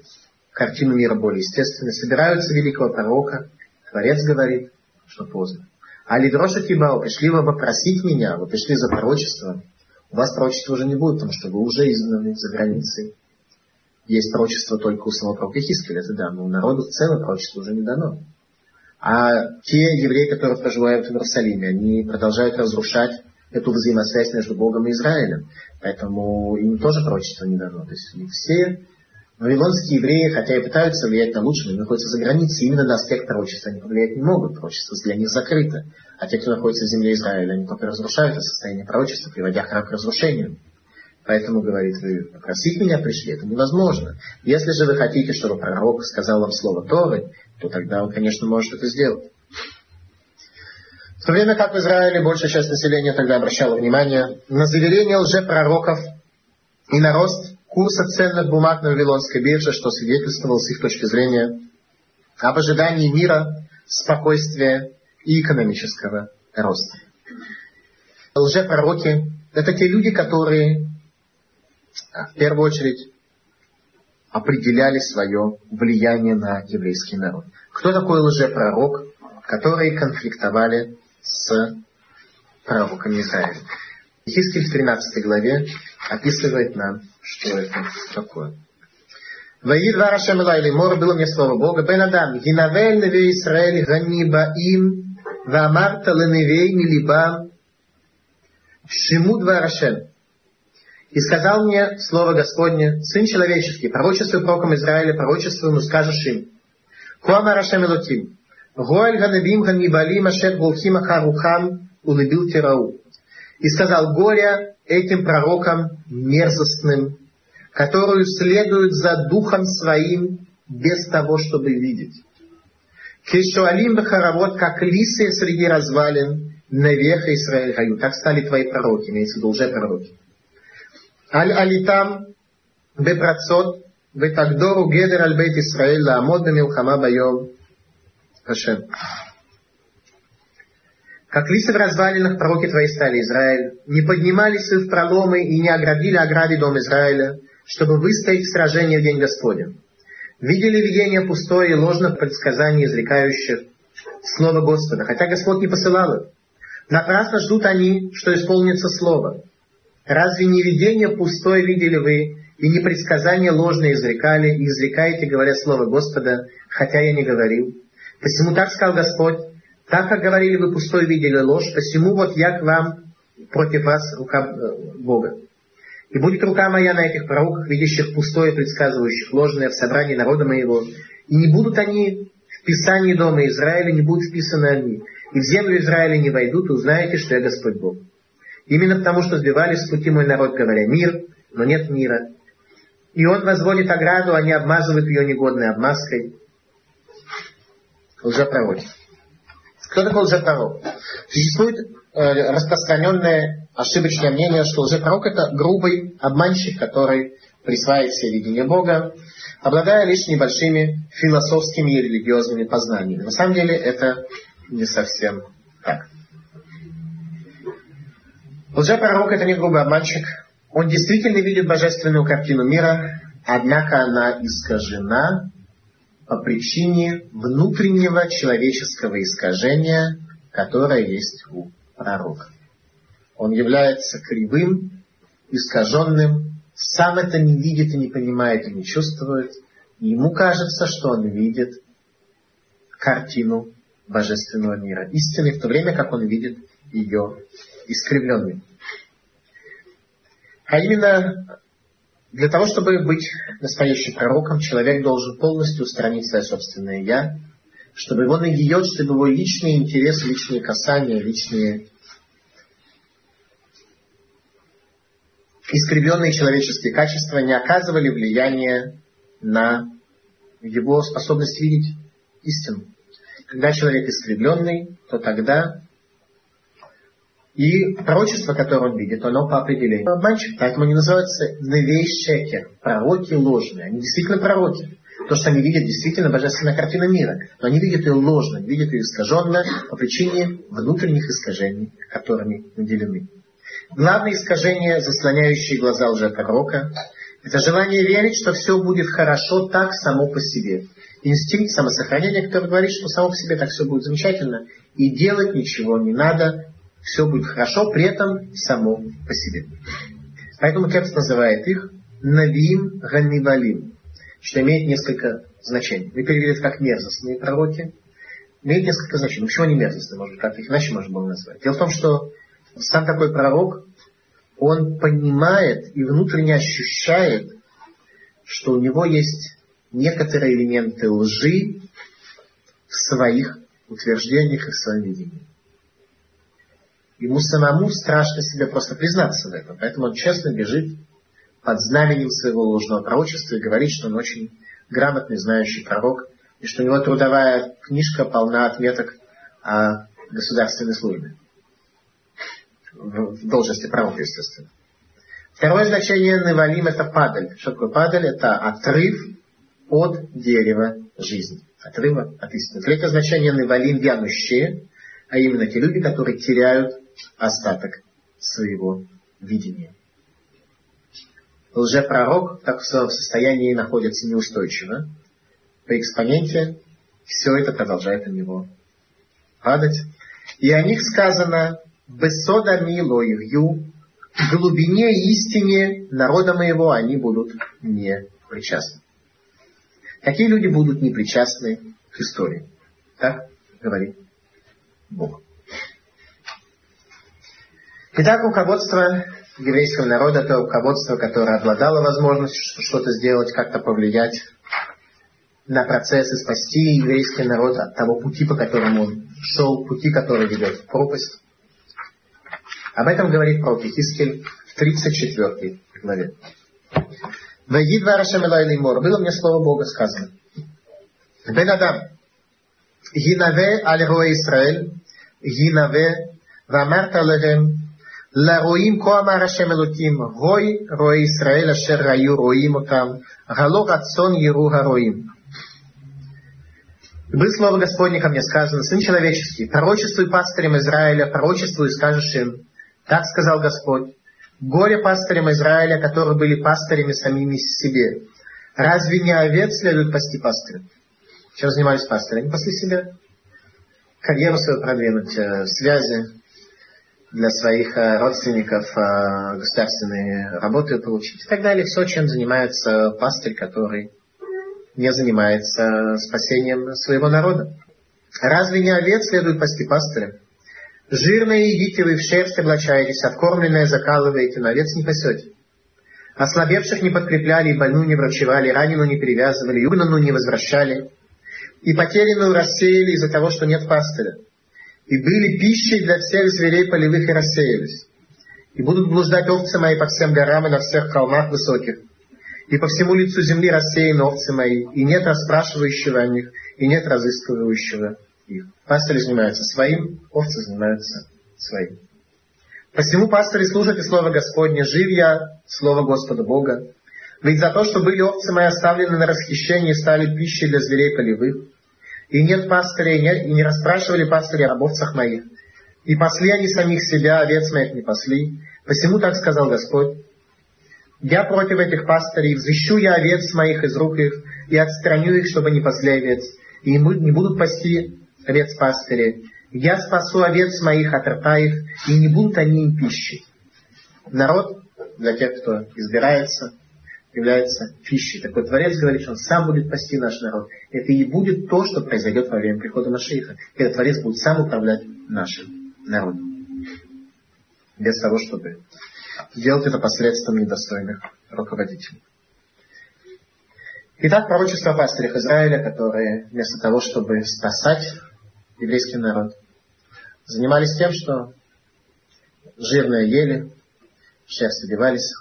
картину мира более естественной, собираются великого пророка, Творец говорит, что поздно. А Лидроша Кибау, пришли вы попросить меня, вы пришли за пророчество. У вас пророчества уже не будет, потому что вы уже изгнаны за границей. Есть пророчество только у самого пророка Хискеля, это да, но народу в целом пророчество уже не дано. А те евреи, которые проживают в Иерусалиме, они продолжают разрушать эту взаимосвязь между Богом и Израилем. Поэтому им тоже пророчество не дано. То есть все Вавилонские евреи, хотя и пытаются влиять на лучшее, но находятся за границей, именно на аспект пророчества они повлиять не могут. Пророчество для них закрыто. А те, кто находится в земле Израиля, они только разрушают это состояние пророчества, приводя храм к разрушению. Поэтому, говорит, вы попросить меня пришли, это невозможно. Если же вы хотите, чтобы пророк сказал вам слово Торы, то тогда он, конечно, может это сделать. В то время как в Израиле большая часть населения тогда обращала внимание на заверения лжепророков и на рост курса ценных бумаг на Вавилонской бирже, что свидетельствовало с их точки зрения об ожидании мира, спокойствия и экономического роста. Лжепророки – это те люди, которые а, в первую очередь определяли свое влияние на еврейский народ. Кто такой лжепророк, которые конфликтовали с пророками Израиля? Хискель в 13 главе описывает нам, что это такое. Ваид варашем лайли мор было мне слово Бога. Бен Адам, гинавель неве Исраэль ганиба им, вамарта леневей милибам, шиму дварашем. И сказал мне слово Господне, Сын человеческий, пророчество пророком Израиля, пророчество ему скажешь им. Куама Рашем Элоким, Гоэль Ганебим Ганибалим Ашет Булхим Ахарухам улыбил Тирау И сказал горе этим пророкам мерзостным, которую следуют за духом своим без того, чтобы видеть. Кешуалим бахаравод, как лисы среди развалин, навеха Израиль хаю. Так стали твои пророки, имеется в виду лжепророки. Аль алитам бепрацот, ותגדורו גדר על בית ישראל לעמוד במלחמה ביום השם. Как лисы в развалинах пророки твои стали, Израиль, не поднимались вы в проломы и не оградили огради дом Израиля, чтобы выстоять в сражении в день Господень. Видели видение пустое и ложное предсказание изрекающих Слово Господа, хотя Господь не посылал их. Напрасно ждут они, что исполнится Слово. Разве не видение пустое видели вы, и не предсказание ложное изрекали, и изрекаете, говоря Слово Господа, хотя я не говорил? Посему так сказал Господь, так как говорили вы пустой видели ложь, посему вот я к вам против вас рука э, Бога. И будет рука моя на этих пророках, видящих пустое, предсказывающих ложное в собрании народа моего. И не будут они в Писании дома Израиля, не будут вписаны они. И в землю Израиля не войдут, узнаете, что я Господь Бог. Именно потому, что сбивались с пути мой народ, говоря мир, но нет мира. И он возводит ограду, они обмазывают ее негодной обмазкой. Лжепророки. Кто такой лжепророк? Существует э, распространенное ошибочное мнение, что лжепророк это грубый обманщик, который присваивает себе видение Бога, обладая лишь небольшими философскими и религиозными познаниями. На самом деле это не совсем так. Лжепророк это не грубый обманщик. Он действительно видит божественную картину мира, однако она искажена по причине внутреннего человеческого искажения, которое есть у пророка. Он является кривым, искаженным, сам это не видит и не понимает и не чувствует. И ему кажется, что он видит картину божественного мира, истины, в то время как он видит ее искривленной. А именно, для того, чтобы быть настоящим пророком, человек должен полностью устранить свое собственное «я», чтобы его нагиет, чтобы его личные интересы, личные касания, личные искривленные человеческие качества не оказывали влияния на его способность видеть истину. Когда человек искривленный, то тогда и пророчество, которое он видит, оно по определению обманщик. Поэтому они называются невейщекер, пророки ложные. Они действительно пророки. То, что они видят, действительно божественная картина мира. Но они видят ее ложно, видят ее искаженно по причине внутренних искажений, которыми наделены. Главное искажение, заслоняющее глаза лжепророка, это желание верить, что все будет хорошо так само по себе. Инстинкт самосохранения, который говорит, что само по себе так все будет замечательно, и делать ничего не надо, все будет хорошо, при этом само по себе. Поэтому текст называет их Навим Ганивалим, что имеет несколько значений. Мы перевели как мерзостные пророки. Имеет несколько значений. Почему они мерзостные? Может быть, как их иначе можно было назвать? Дело в том, что сам такой пророк, он понимает и внутренне ощущает, что у него есть некоторые элементы лжи в своих утверждениях и в своем видении. Ему самому страшно себе просто признаться в этом. Поэтому он честно бежит под знаменем своего ложного пророчества и говорит, что он очень грамотный, знающий пророк, и что у него трудовая книжка полна отметок о государственной службе в должности пророка, естественно. Второе значение Невалим это падаль. Что такое падаль? Это отрыв от дерева жизни. Отрыва от истины. Третье значение Невалим вянущие, а именно те люди, которые теряют остаток своего видения. Лжепророк так в своем состоянии находится неустойчиво. По экспоненте все это продолжает у него падать. И о них сказано Бесода милою, в глубине истине народа моего они будут не причастны. Какие люди будут не причастны к истории? Так говорит Бог. Итак, руководство еврейского народа – это руководство, которое обладало возможностью что-то сделать, как-то повлиять на процесс и спасти еврейский народ от того пути, по которому он шел, пути, который ведет в пропасть. Об этом говорит пророк Ихискель в 34 главе. Было мне слово Бога сказано. Бен Адам. Гинаве аль Израиль. Гинаве вамарта лехем לרועים כה אמר השם אלוקים רוי רואי ישראל אשר היו רואים אותם הלא רצון יראו הרועים. Был слово Господне ко мне сказано, Сын человеческий, пророчествуй пастырям Израиля, пророчествуй и скажешь им, так сказал Господь. Горе пастырям Израиля, которые были пастырями самими себе. Разве не овец следует пасти пастырем? Чем занимались пастыри? Они пасли себя. Карьеру свою продвинуть, э, связи для своих э, родственников, э, государственные работы получить и так далее. Все, чем занимается пастырь, который не занимается спасением своего народа. Разве не овец следует пасти пастырем? Жирное едите вы, в шерсть облачаетесь, откормленное закалываете, но овец не пасете. Ослабевших не подкрепляли, и больную не врачевали, раненую не перевязывали, югнанную не возвращали, и потерянную рассеяли из-за того, что нет пастыря. И были пищей для всех зверей полевых и рассеялись. И будут блуждать овцы мои по всем горам и на всех холмах высоких. и по всему лицу земли рассеяны овцы мои, и нет расспрашивающего о них, и нет разыскивающего их. Пастыри занимаются своим, овцы занимаются своим. Посему пастыри служат и Слово Господне, жив я, Слово Господа Бога. Ведь за то, что были овцы мои оставлены на расхищение, стали пищей для зверей полевых. И нет пастырей, и не расспрашивали пастыри об овцах моих. И пасли они самих себя, овец моих не пасли. Посему так сказал Господь. Я против этих пастырей, взыщу я овец моих из рук их, и отстраню их, чтобы не пасли овец, и не будут пасти овец пастыри. Я спасу овец моих от рта их, и не будут они им пищей. Народ, для тех, кто избирается, является пищей. Так вот, Творец говорит, что Он сам будет пасти наш народ. Это и будет то, что произойдет во время прихода Машииха. Когда Творец будет сам управлять нашим народом. Без того, чтобы делать это посредством недостойных руководителей. Итак, пророчество о пастырях Израиля, которые вместо того, чтобы спасать еврейский народ, занимались тем, что жирное ели, шерсть одевались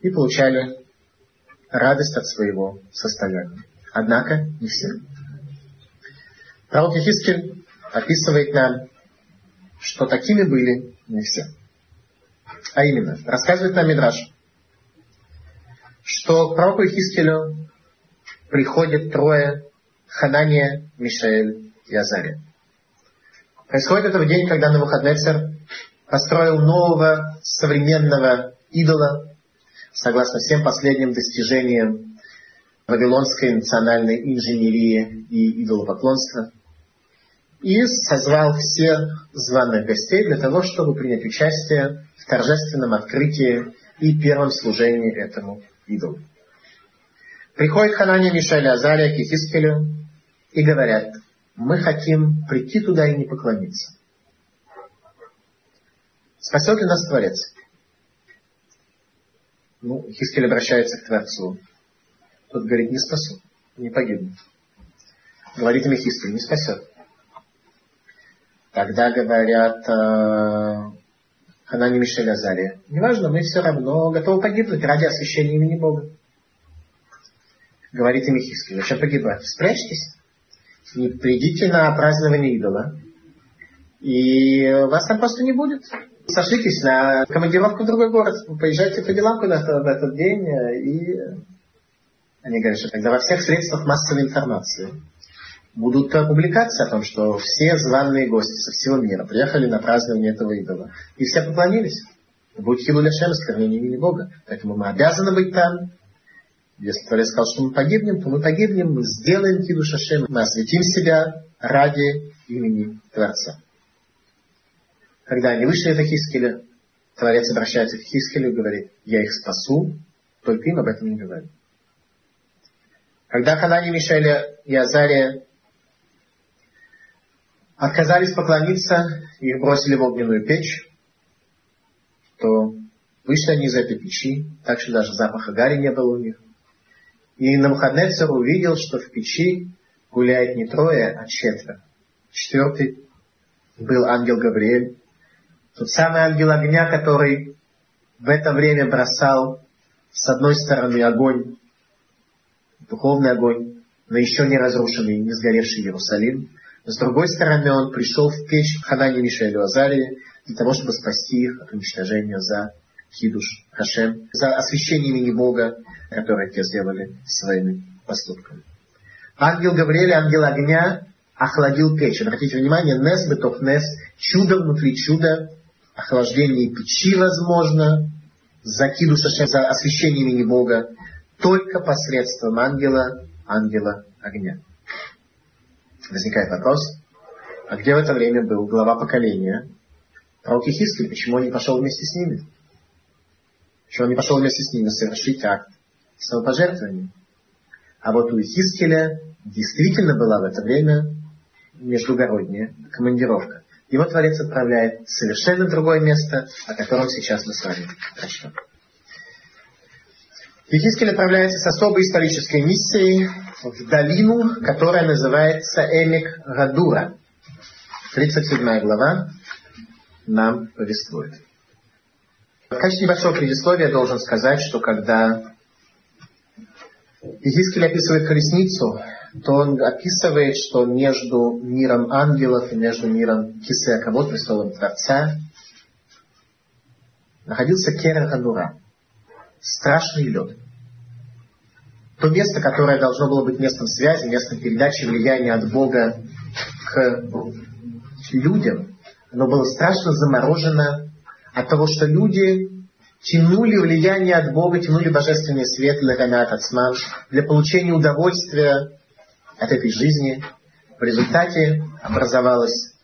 и получали радость от своего состояния. Однако не все. Пророк Ефискель описывает нам, что такими были не все. А именно, рассказывает нам Мидраш, что пророку Ехискелю приходят трое Ханания, Мишаэль и Азария. Происходит это в день, когда Навуходнецер построил нового современного идола, согласно всем последним достижениям Вавилонской национальной инженерии и идолопоклонства, и созвал всех званых гостей для того, чтобы принять участие в торжественном открытии и первом служении этому идолу. Приходит Ханания, Мишель Азария к Ехискелю и говорят, мы хотим прийти туда и не поклониться. Спасет ли нас Творец? Ну, Хискель обращается к Творцу. Тот говорит, не спасу, не погибну. Говорит им Хискель, не спасет. Тогда говорят э, Ханани Мишель Азария, неважно, мы все равно готовы погибнуть ради освящения имени Бога. Говорит им Хискель, зачем погибать? Спрячьтесь не придите на празднование идола, и вас там просто не будет. Сошлитесь на командировку в другой город, поезжайте по делам куда-то в этот день, и они говорят, что тогда во всех средствах массовой информации будут публикации о том, что все званые гости со всего мира приехали на празднование этого идола. И все поклонились. Будет хилу ляшем, оскорбление имени Бога. Поэтому мы обязаны быть там, если Творец сказал, что мы погибнем, то мы погибнем, мы сделаем Киду Шашем, мы осветим себя ради имени Творца. Когда они вышли из Хискеля, Творец обращается к Хискелю и говорит, я их спасу, только им об этом не говорю. Когда Ханани, Мишеля и Азария отказались поклониться, их бросили в огненную печь, то вышли они из этой печи, так что даже запаха гари не было у них. И Навуходнецер увидел, что в печи гуляет не трое, а четверо. Четвертый был ангел Гавриэль, тот самый ангел огня, который в это время бросал с одной стороны огонь, духовный огонь, на еще не разрушенный, не сгоревший Иерусалим. С другой стороны, он пришел в печь Ханани, Мишелю, Азарии для того, чтобы спасти их от уничтожения за Хидуш Хашем, за освящение имени Бога, которое те сделали своими поступками. Ангел Гавриэль, ангел огня, охладил печь. Обратите внимание, Нес бетов Нес, чудо внутри чуда, охлаждение печи возможно, за Хидуш Хашем, за освящение имени Бога, только посредством ангела, ангела огня. Возникает вопрос, а где в это время был глава поколения? Пророк Хискель, почему он не пошел вместе с ними? что он не пошел вместе с ними совершить акт самопожертвования. А вот у Хискеля действительно была в это время междугородняя командировка. Его Творец отправляет в совершенно другое место, о котором сейчас мы с вами прочтем. Ехискель отправляется с особой исторической миссией в долину, которая называется Эмик Гадура. 37 глава нам повествует. В качестве небольшого предисловия должен сказать, что когда Егискель описывает колесницу, то он описывает, что между миром ангелов и между миром Кисе Акавод, престолом Творца, находился Кера Хадура, страшный лед. То место, которое должно было быть местом связи, местом передачи влияния от Бога к людям, оно было страшно заморожено от того, что люди тянули влияние от Бога, тянули божественный свет для Ганат Ацман, для получения удовольствия от этой жизни. В результате образовалось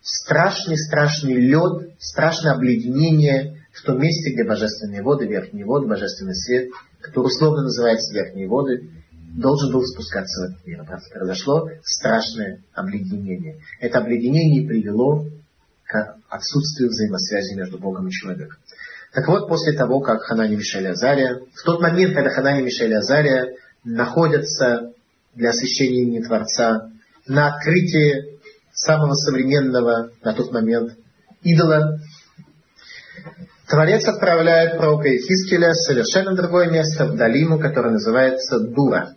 страшный-страшный лед, страшное обледенение в том месте, где божественные воды, верхние воды, божественный свет, который условно называется верхние воды, должен был спускаться в этот мир. Произошло страшное обледенение. Это обледенение привело к отсутствию взаимосвязи между Богом и человеком. Так вот, после того, как Ханани, Мишель Азария, в тот момент, когда Ханани, Мишель Азария находятся для освящения имени Творца на открытии самого современного на тот момент идола, Творец отправляет пророка Ехискеля в совершенно другое место, в долину, которая называется Дура.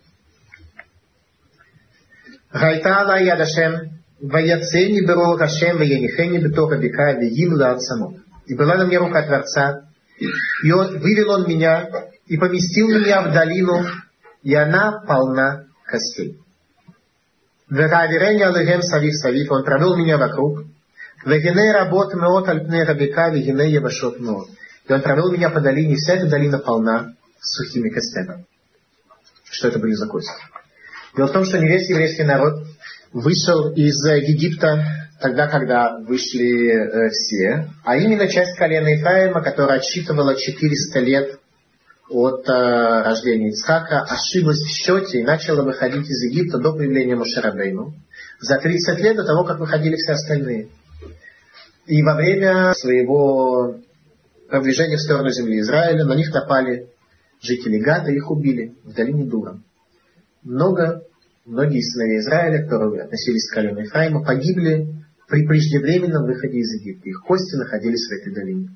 Гайта Ала Ядашем, Ваяцени Беро Рашем, Ваянихени Бетора Бека, Вегим Лаацамот. И была на мне рука Творца, и он вывел он меня и поместил меня в долину, и она полна костей. Он провел меня вокруг. И он провел меня по долине, вся эта долина полна сухими костями. Что это были за кости? Дело в том, что не весь еврейский народ вышел из Египта тогда, когда вышли э, все, а именно часть колена Ефраима, которая отсчитывала 400 лет от э, рождения Ицхака, ошиблась в счете и начала выходить из Египта до появления Мушарабейну за 30 лет до того, как выходили все остальные. И во время своего продвижения в сторону земли Израиля на них напали жители Гада их убили в долине Дура. Много, многие сыновья Израиля, которые относились к колену Ефраима, погибли при преждевременном выходе из Египта. Их кости находились в этой долине.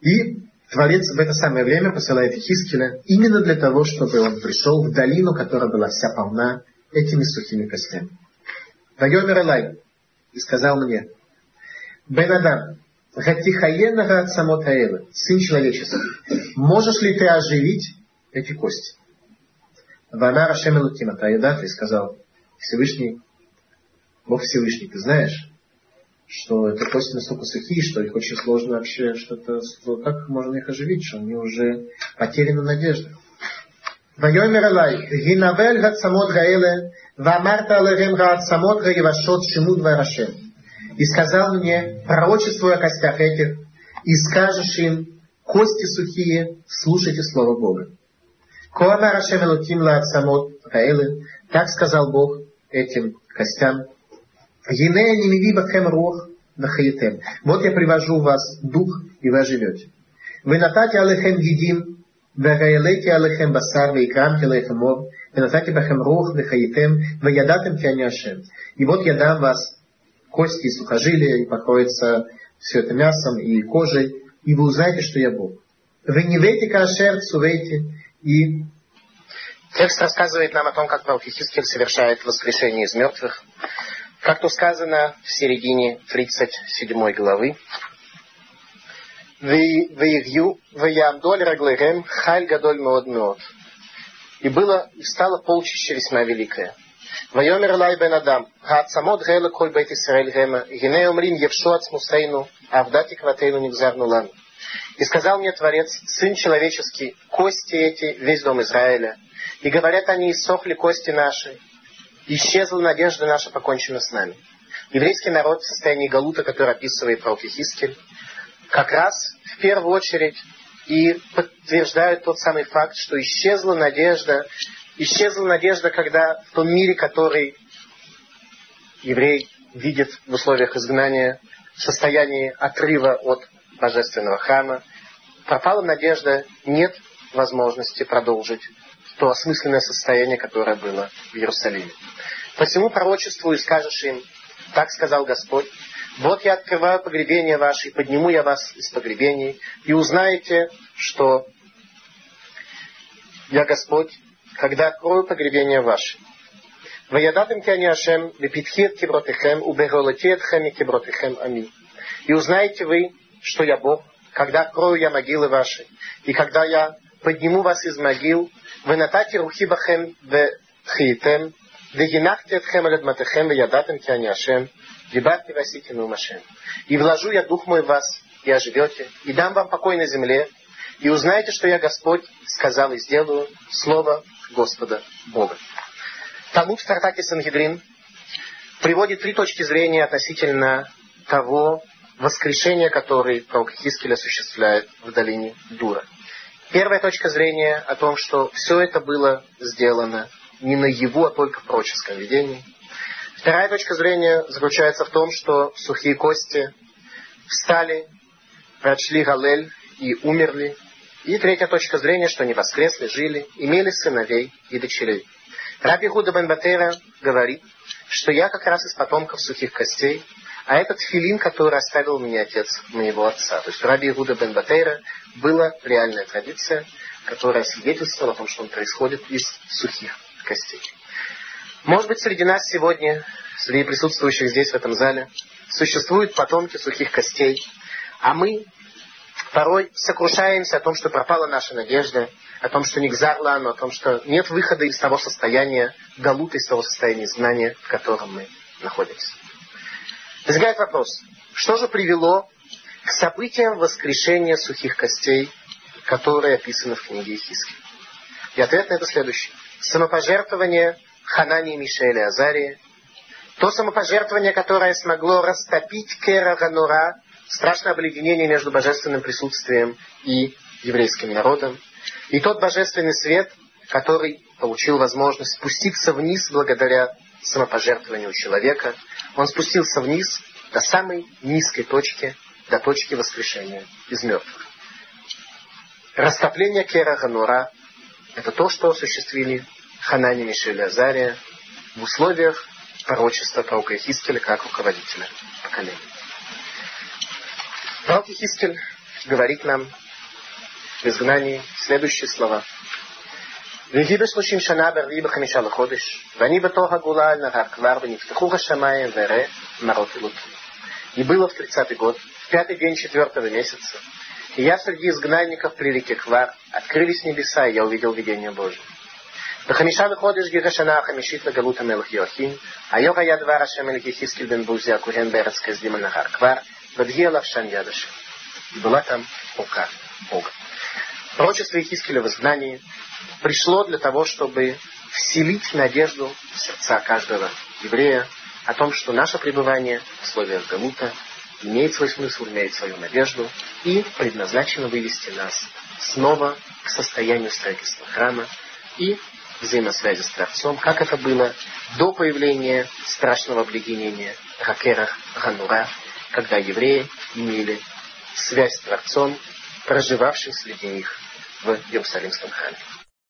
И Творец в это самое время посылает Хискеля именно для того, чтобы он пришел в долину, которая была вся полна этими сухими костями. Вайомер Элай, и сказал мне, Бен Адам, Гатихаена самот сын человеческий, можешь ли ты оживить эти кости? Вана Рашем Элуким, и сказал, Всевышний, Бог Всевышний, ты знаешь, что это кости настолько сухие, что их очень сложно вообще что-то... Как можно их оживить, что они уже потеряна надежда. ויאמר אליי, הנבל עצמות כאלה, ואמרת עליהם עצמות ויבשות שמות והרשם. И сказал мне, пророчествуя о костях этих, и скажешь им, кости сухие, слушайте слово Бога. Коама Рашем Элуким ла Ацамот Раэлы, так сказал Бог этим костям. Вот я привожу в вас дух, и вы оживете. Вы натати алехем едим והעליתי עליכם בשר והקרמתי לכם מור, ונתתי בכם רוח וחייתם, וידעתם כי אני השם. И вот я дам вас кости и сухожилия, и покроется все это мясом и кожей, и вы узнаете, что я Бог. Вы не вейте кашер цувейте, и Текст рассказывает нам о том, как пророк Хискель совершает воскрешение из мертвых. Как то сказано в середине 37 главы, Вейгью, Веямдоль Раглерем, Халь Гадоль Меод Меод. И было, и стало полчище весьма великое. ויאמר אלי בן אדם, העצמות האלה כל בית ישראל המה, הנה אומרים יבשו עצמוסנו, אבדה תקוותנו נגזרנו לנו. И сказал мне Творец, Сын человеческий, кости эти, весь дом Израиля. И говорят они, иссохли кости наши, исчезла надежда наша, покончена с нами. Еврейский народ в состоянии галута, который описывает пророк Хискель, как раз в первую очередь и подтверждают тот самый факт, что исчезла надежда, исчезла надежда, когда в том мире, который еврей видит в условиях изгнания, в состоянии отрыва от божественного храма, пропала надежда, нет возможности продолжить то осмысленное состояние, которое было в Иерусалиме. Посему пророчествую и скажешь им, так сказал Господь, вот я открываю погребение ваше, и подниму я вас из погребений, и узнаете, что я Господь, когда открою погребение ваше. Ваядатым ки Ашем, лепитхет кибротехем, убеголотетхем и кибротехем ами. И узнаете вы, что я Бог, когда открою я могилы ваши, и когда я подниму вас из могил, вы натати рухи бахем в хиетем, Вегинахте этхем алядматехем, ядатем ки Ашем, Дебарти Васикину Машем. И вложу я дух мой в вас, и оживете, и дам вам покой на земле, и узнаете, что я Господь, сказал и сделаю слово Господа Бога. Талмуд в Тартаке Сангидрин приводит три точки зрения относительно того воскрешения, которое пророк Хискель осуществляет в долине Дура. Первая точка зрения о том, что все это было сделано не на его, а только в пророческом видении – Вторая точка зрения заключается в том, что сухие кости встали, прочли Галель и умерли. И третья точка зрения, что они воскресли, жили, имели сыновей и дочерей. Раби Гуда бен Батера говорит, что я как раз из потомков сухих костей, а этот филин, который оставил мне отец моего отца. То есть Раби Гуда бен Батера была реальная традиция, которая свидетельствовала о том, что он происходит из сухих костей. Может быть, среди нас сегодня, среди присутствующих здесь, в этом зале, существуют потомки сухих костей, а мы порой сокрушаемся о том, что пропала наша надежда, о том, что не гзарлану, о том, что нет выхода из того состояния галута, из того состояния изгнания, в котором мы находимся. Возникает вопрос, что же привело к событиям воскрешения сухих костей, которые описаны в книге Ихиски? И ответ на это следующий. Самопожертвование Ханани, Мишеля, Азария. То самопожертвование, которое смогло растопить Кера Ганура, страшное обледенение между божественным присутствием и еврейским народом. И тот божественный свет, который получил возможность спуститься вниз благодаря самопожертвованию человека. Он спустился вниз до самой низкой точки, до точки воскрешения из мертвых. Растопление Кера Ганура – это то, что осуществили Ханани Мишель Азария в условиях пророчества пророка Хискеля как руководителя поколения. Пророк Хискель говорит нам в изгнании следующие слова. ויהי בשלושים שנה ברביעי בחמישה לחודש, ואני בתוך הגאולה על נהר כבר, ונפתחו השמיים וראה מראות אלוקים. И было в тридцатый год, в пятый день четвертого месяца, и я среди изгнанников при реке Квар, открылись небеса, и я увидел видение Божие. בחמישה לחודש גיל השנה החמישית לגלות המלך יואכים, היום היה דבר השם אל יחזקאל בן בוזי הכהן בארץ כסדים הנהר כבר, והגיע אליו שם יד השם. И была там рука Бога. Пророчество Ехискеля в изгнании пришло для того, чтобы вселить надежду в сердца каждого еврея о том, что наше пребывание в условиях Галута имеет свой смысл, имеет свою надежду и предназначено вывести нас снова к состоянию строительства храма и взаимосвязи с Творцом, как это было до появления страшного обледенения Ракерах Ганура, когда евреи имели связь с Творцом, проживавшим среди них в Иерусалимском храме.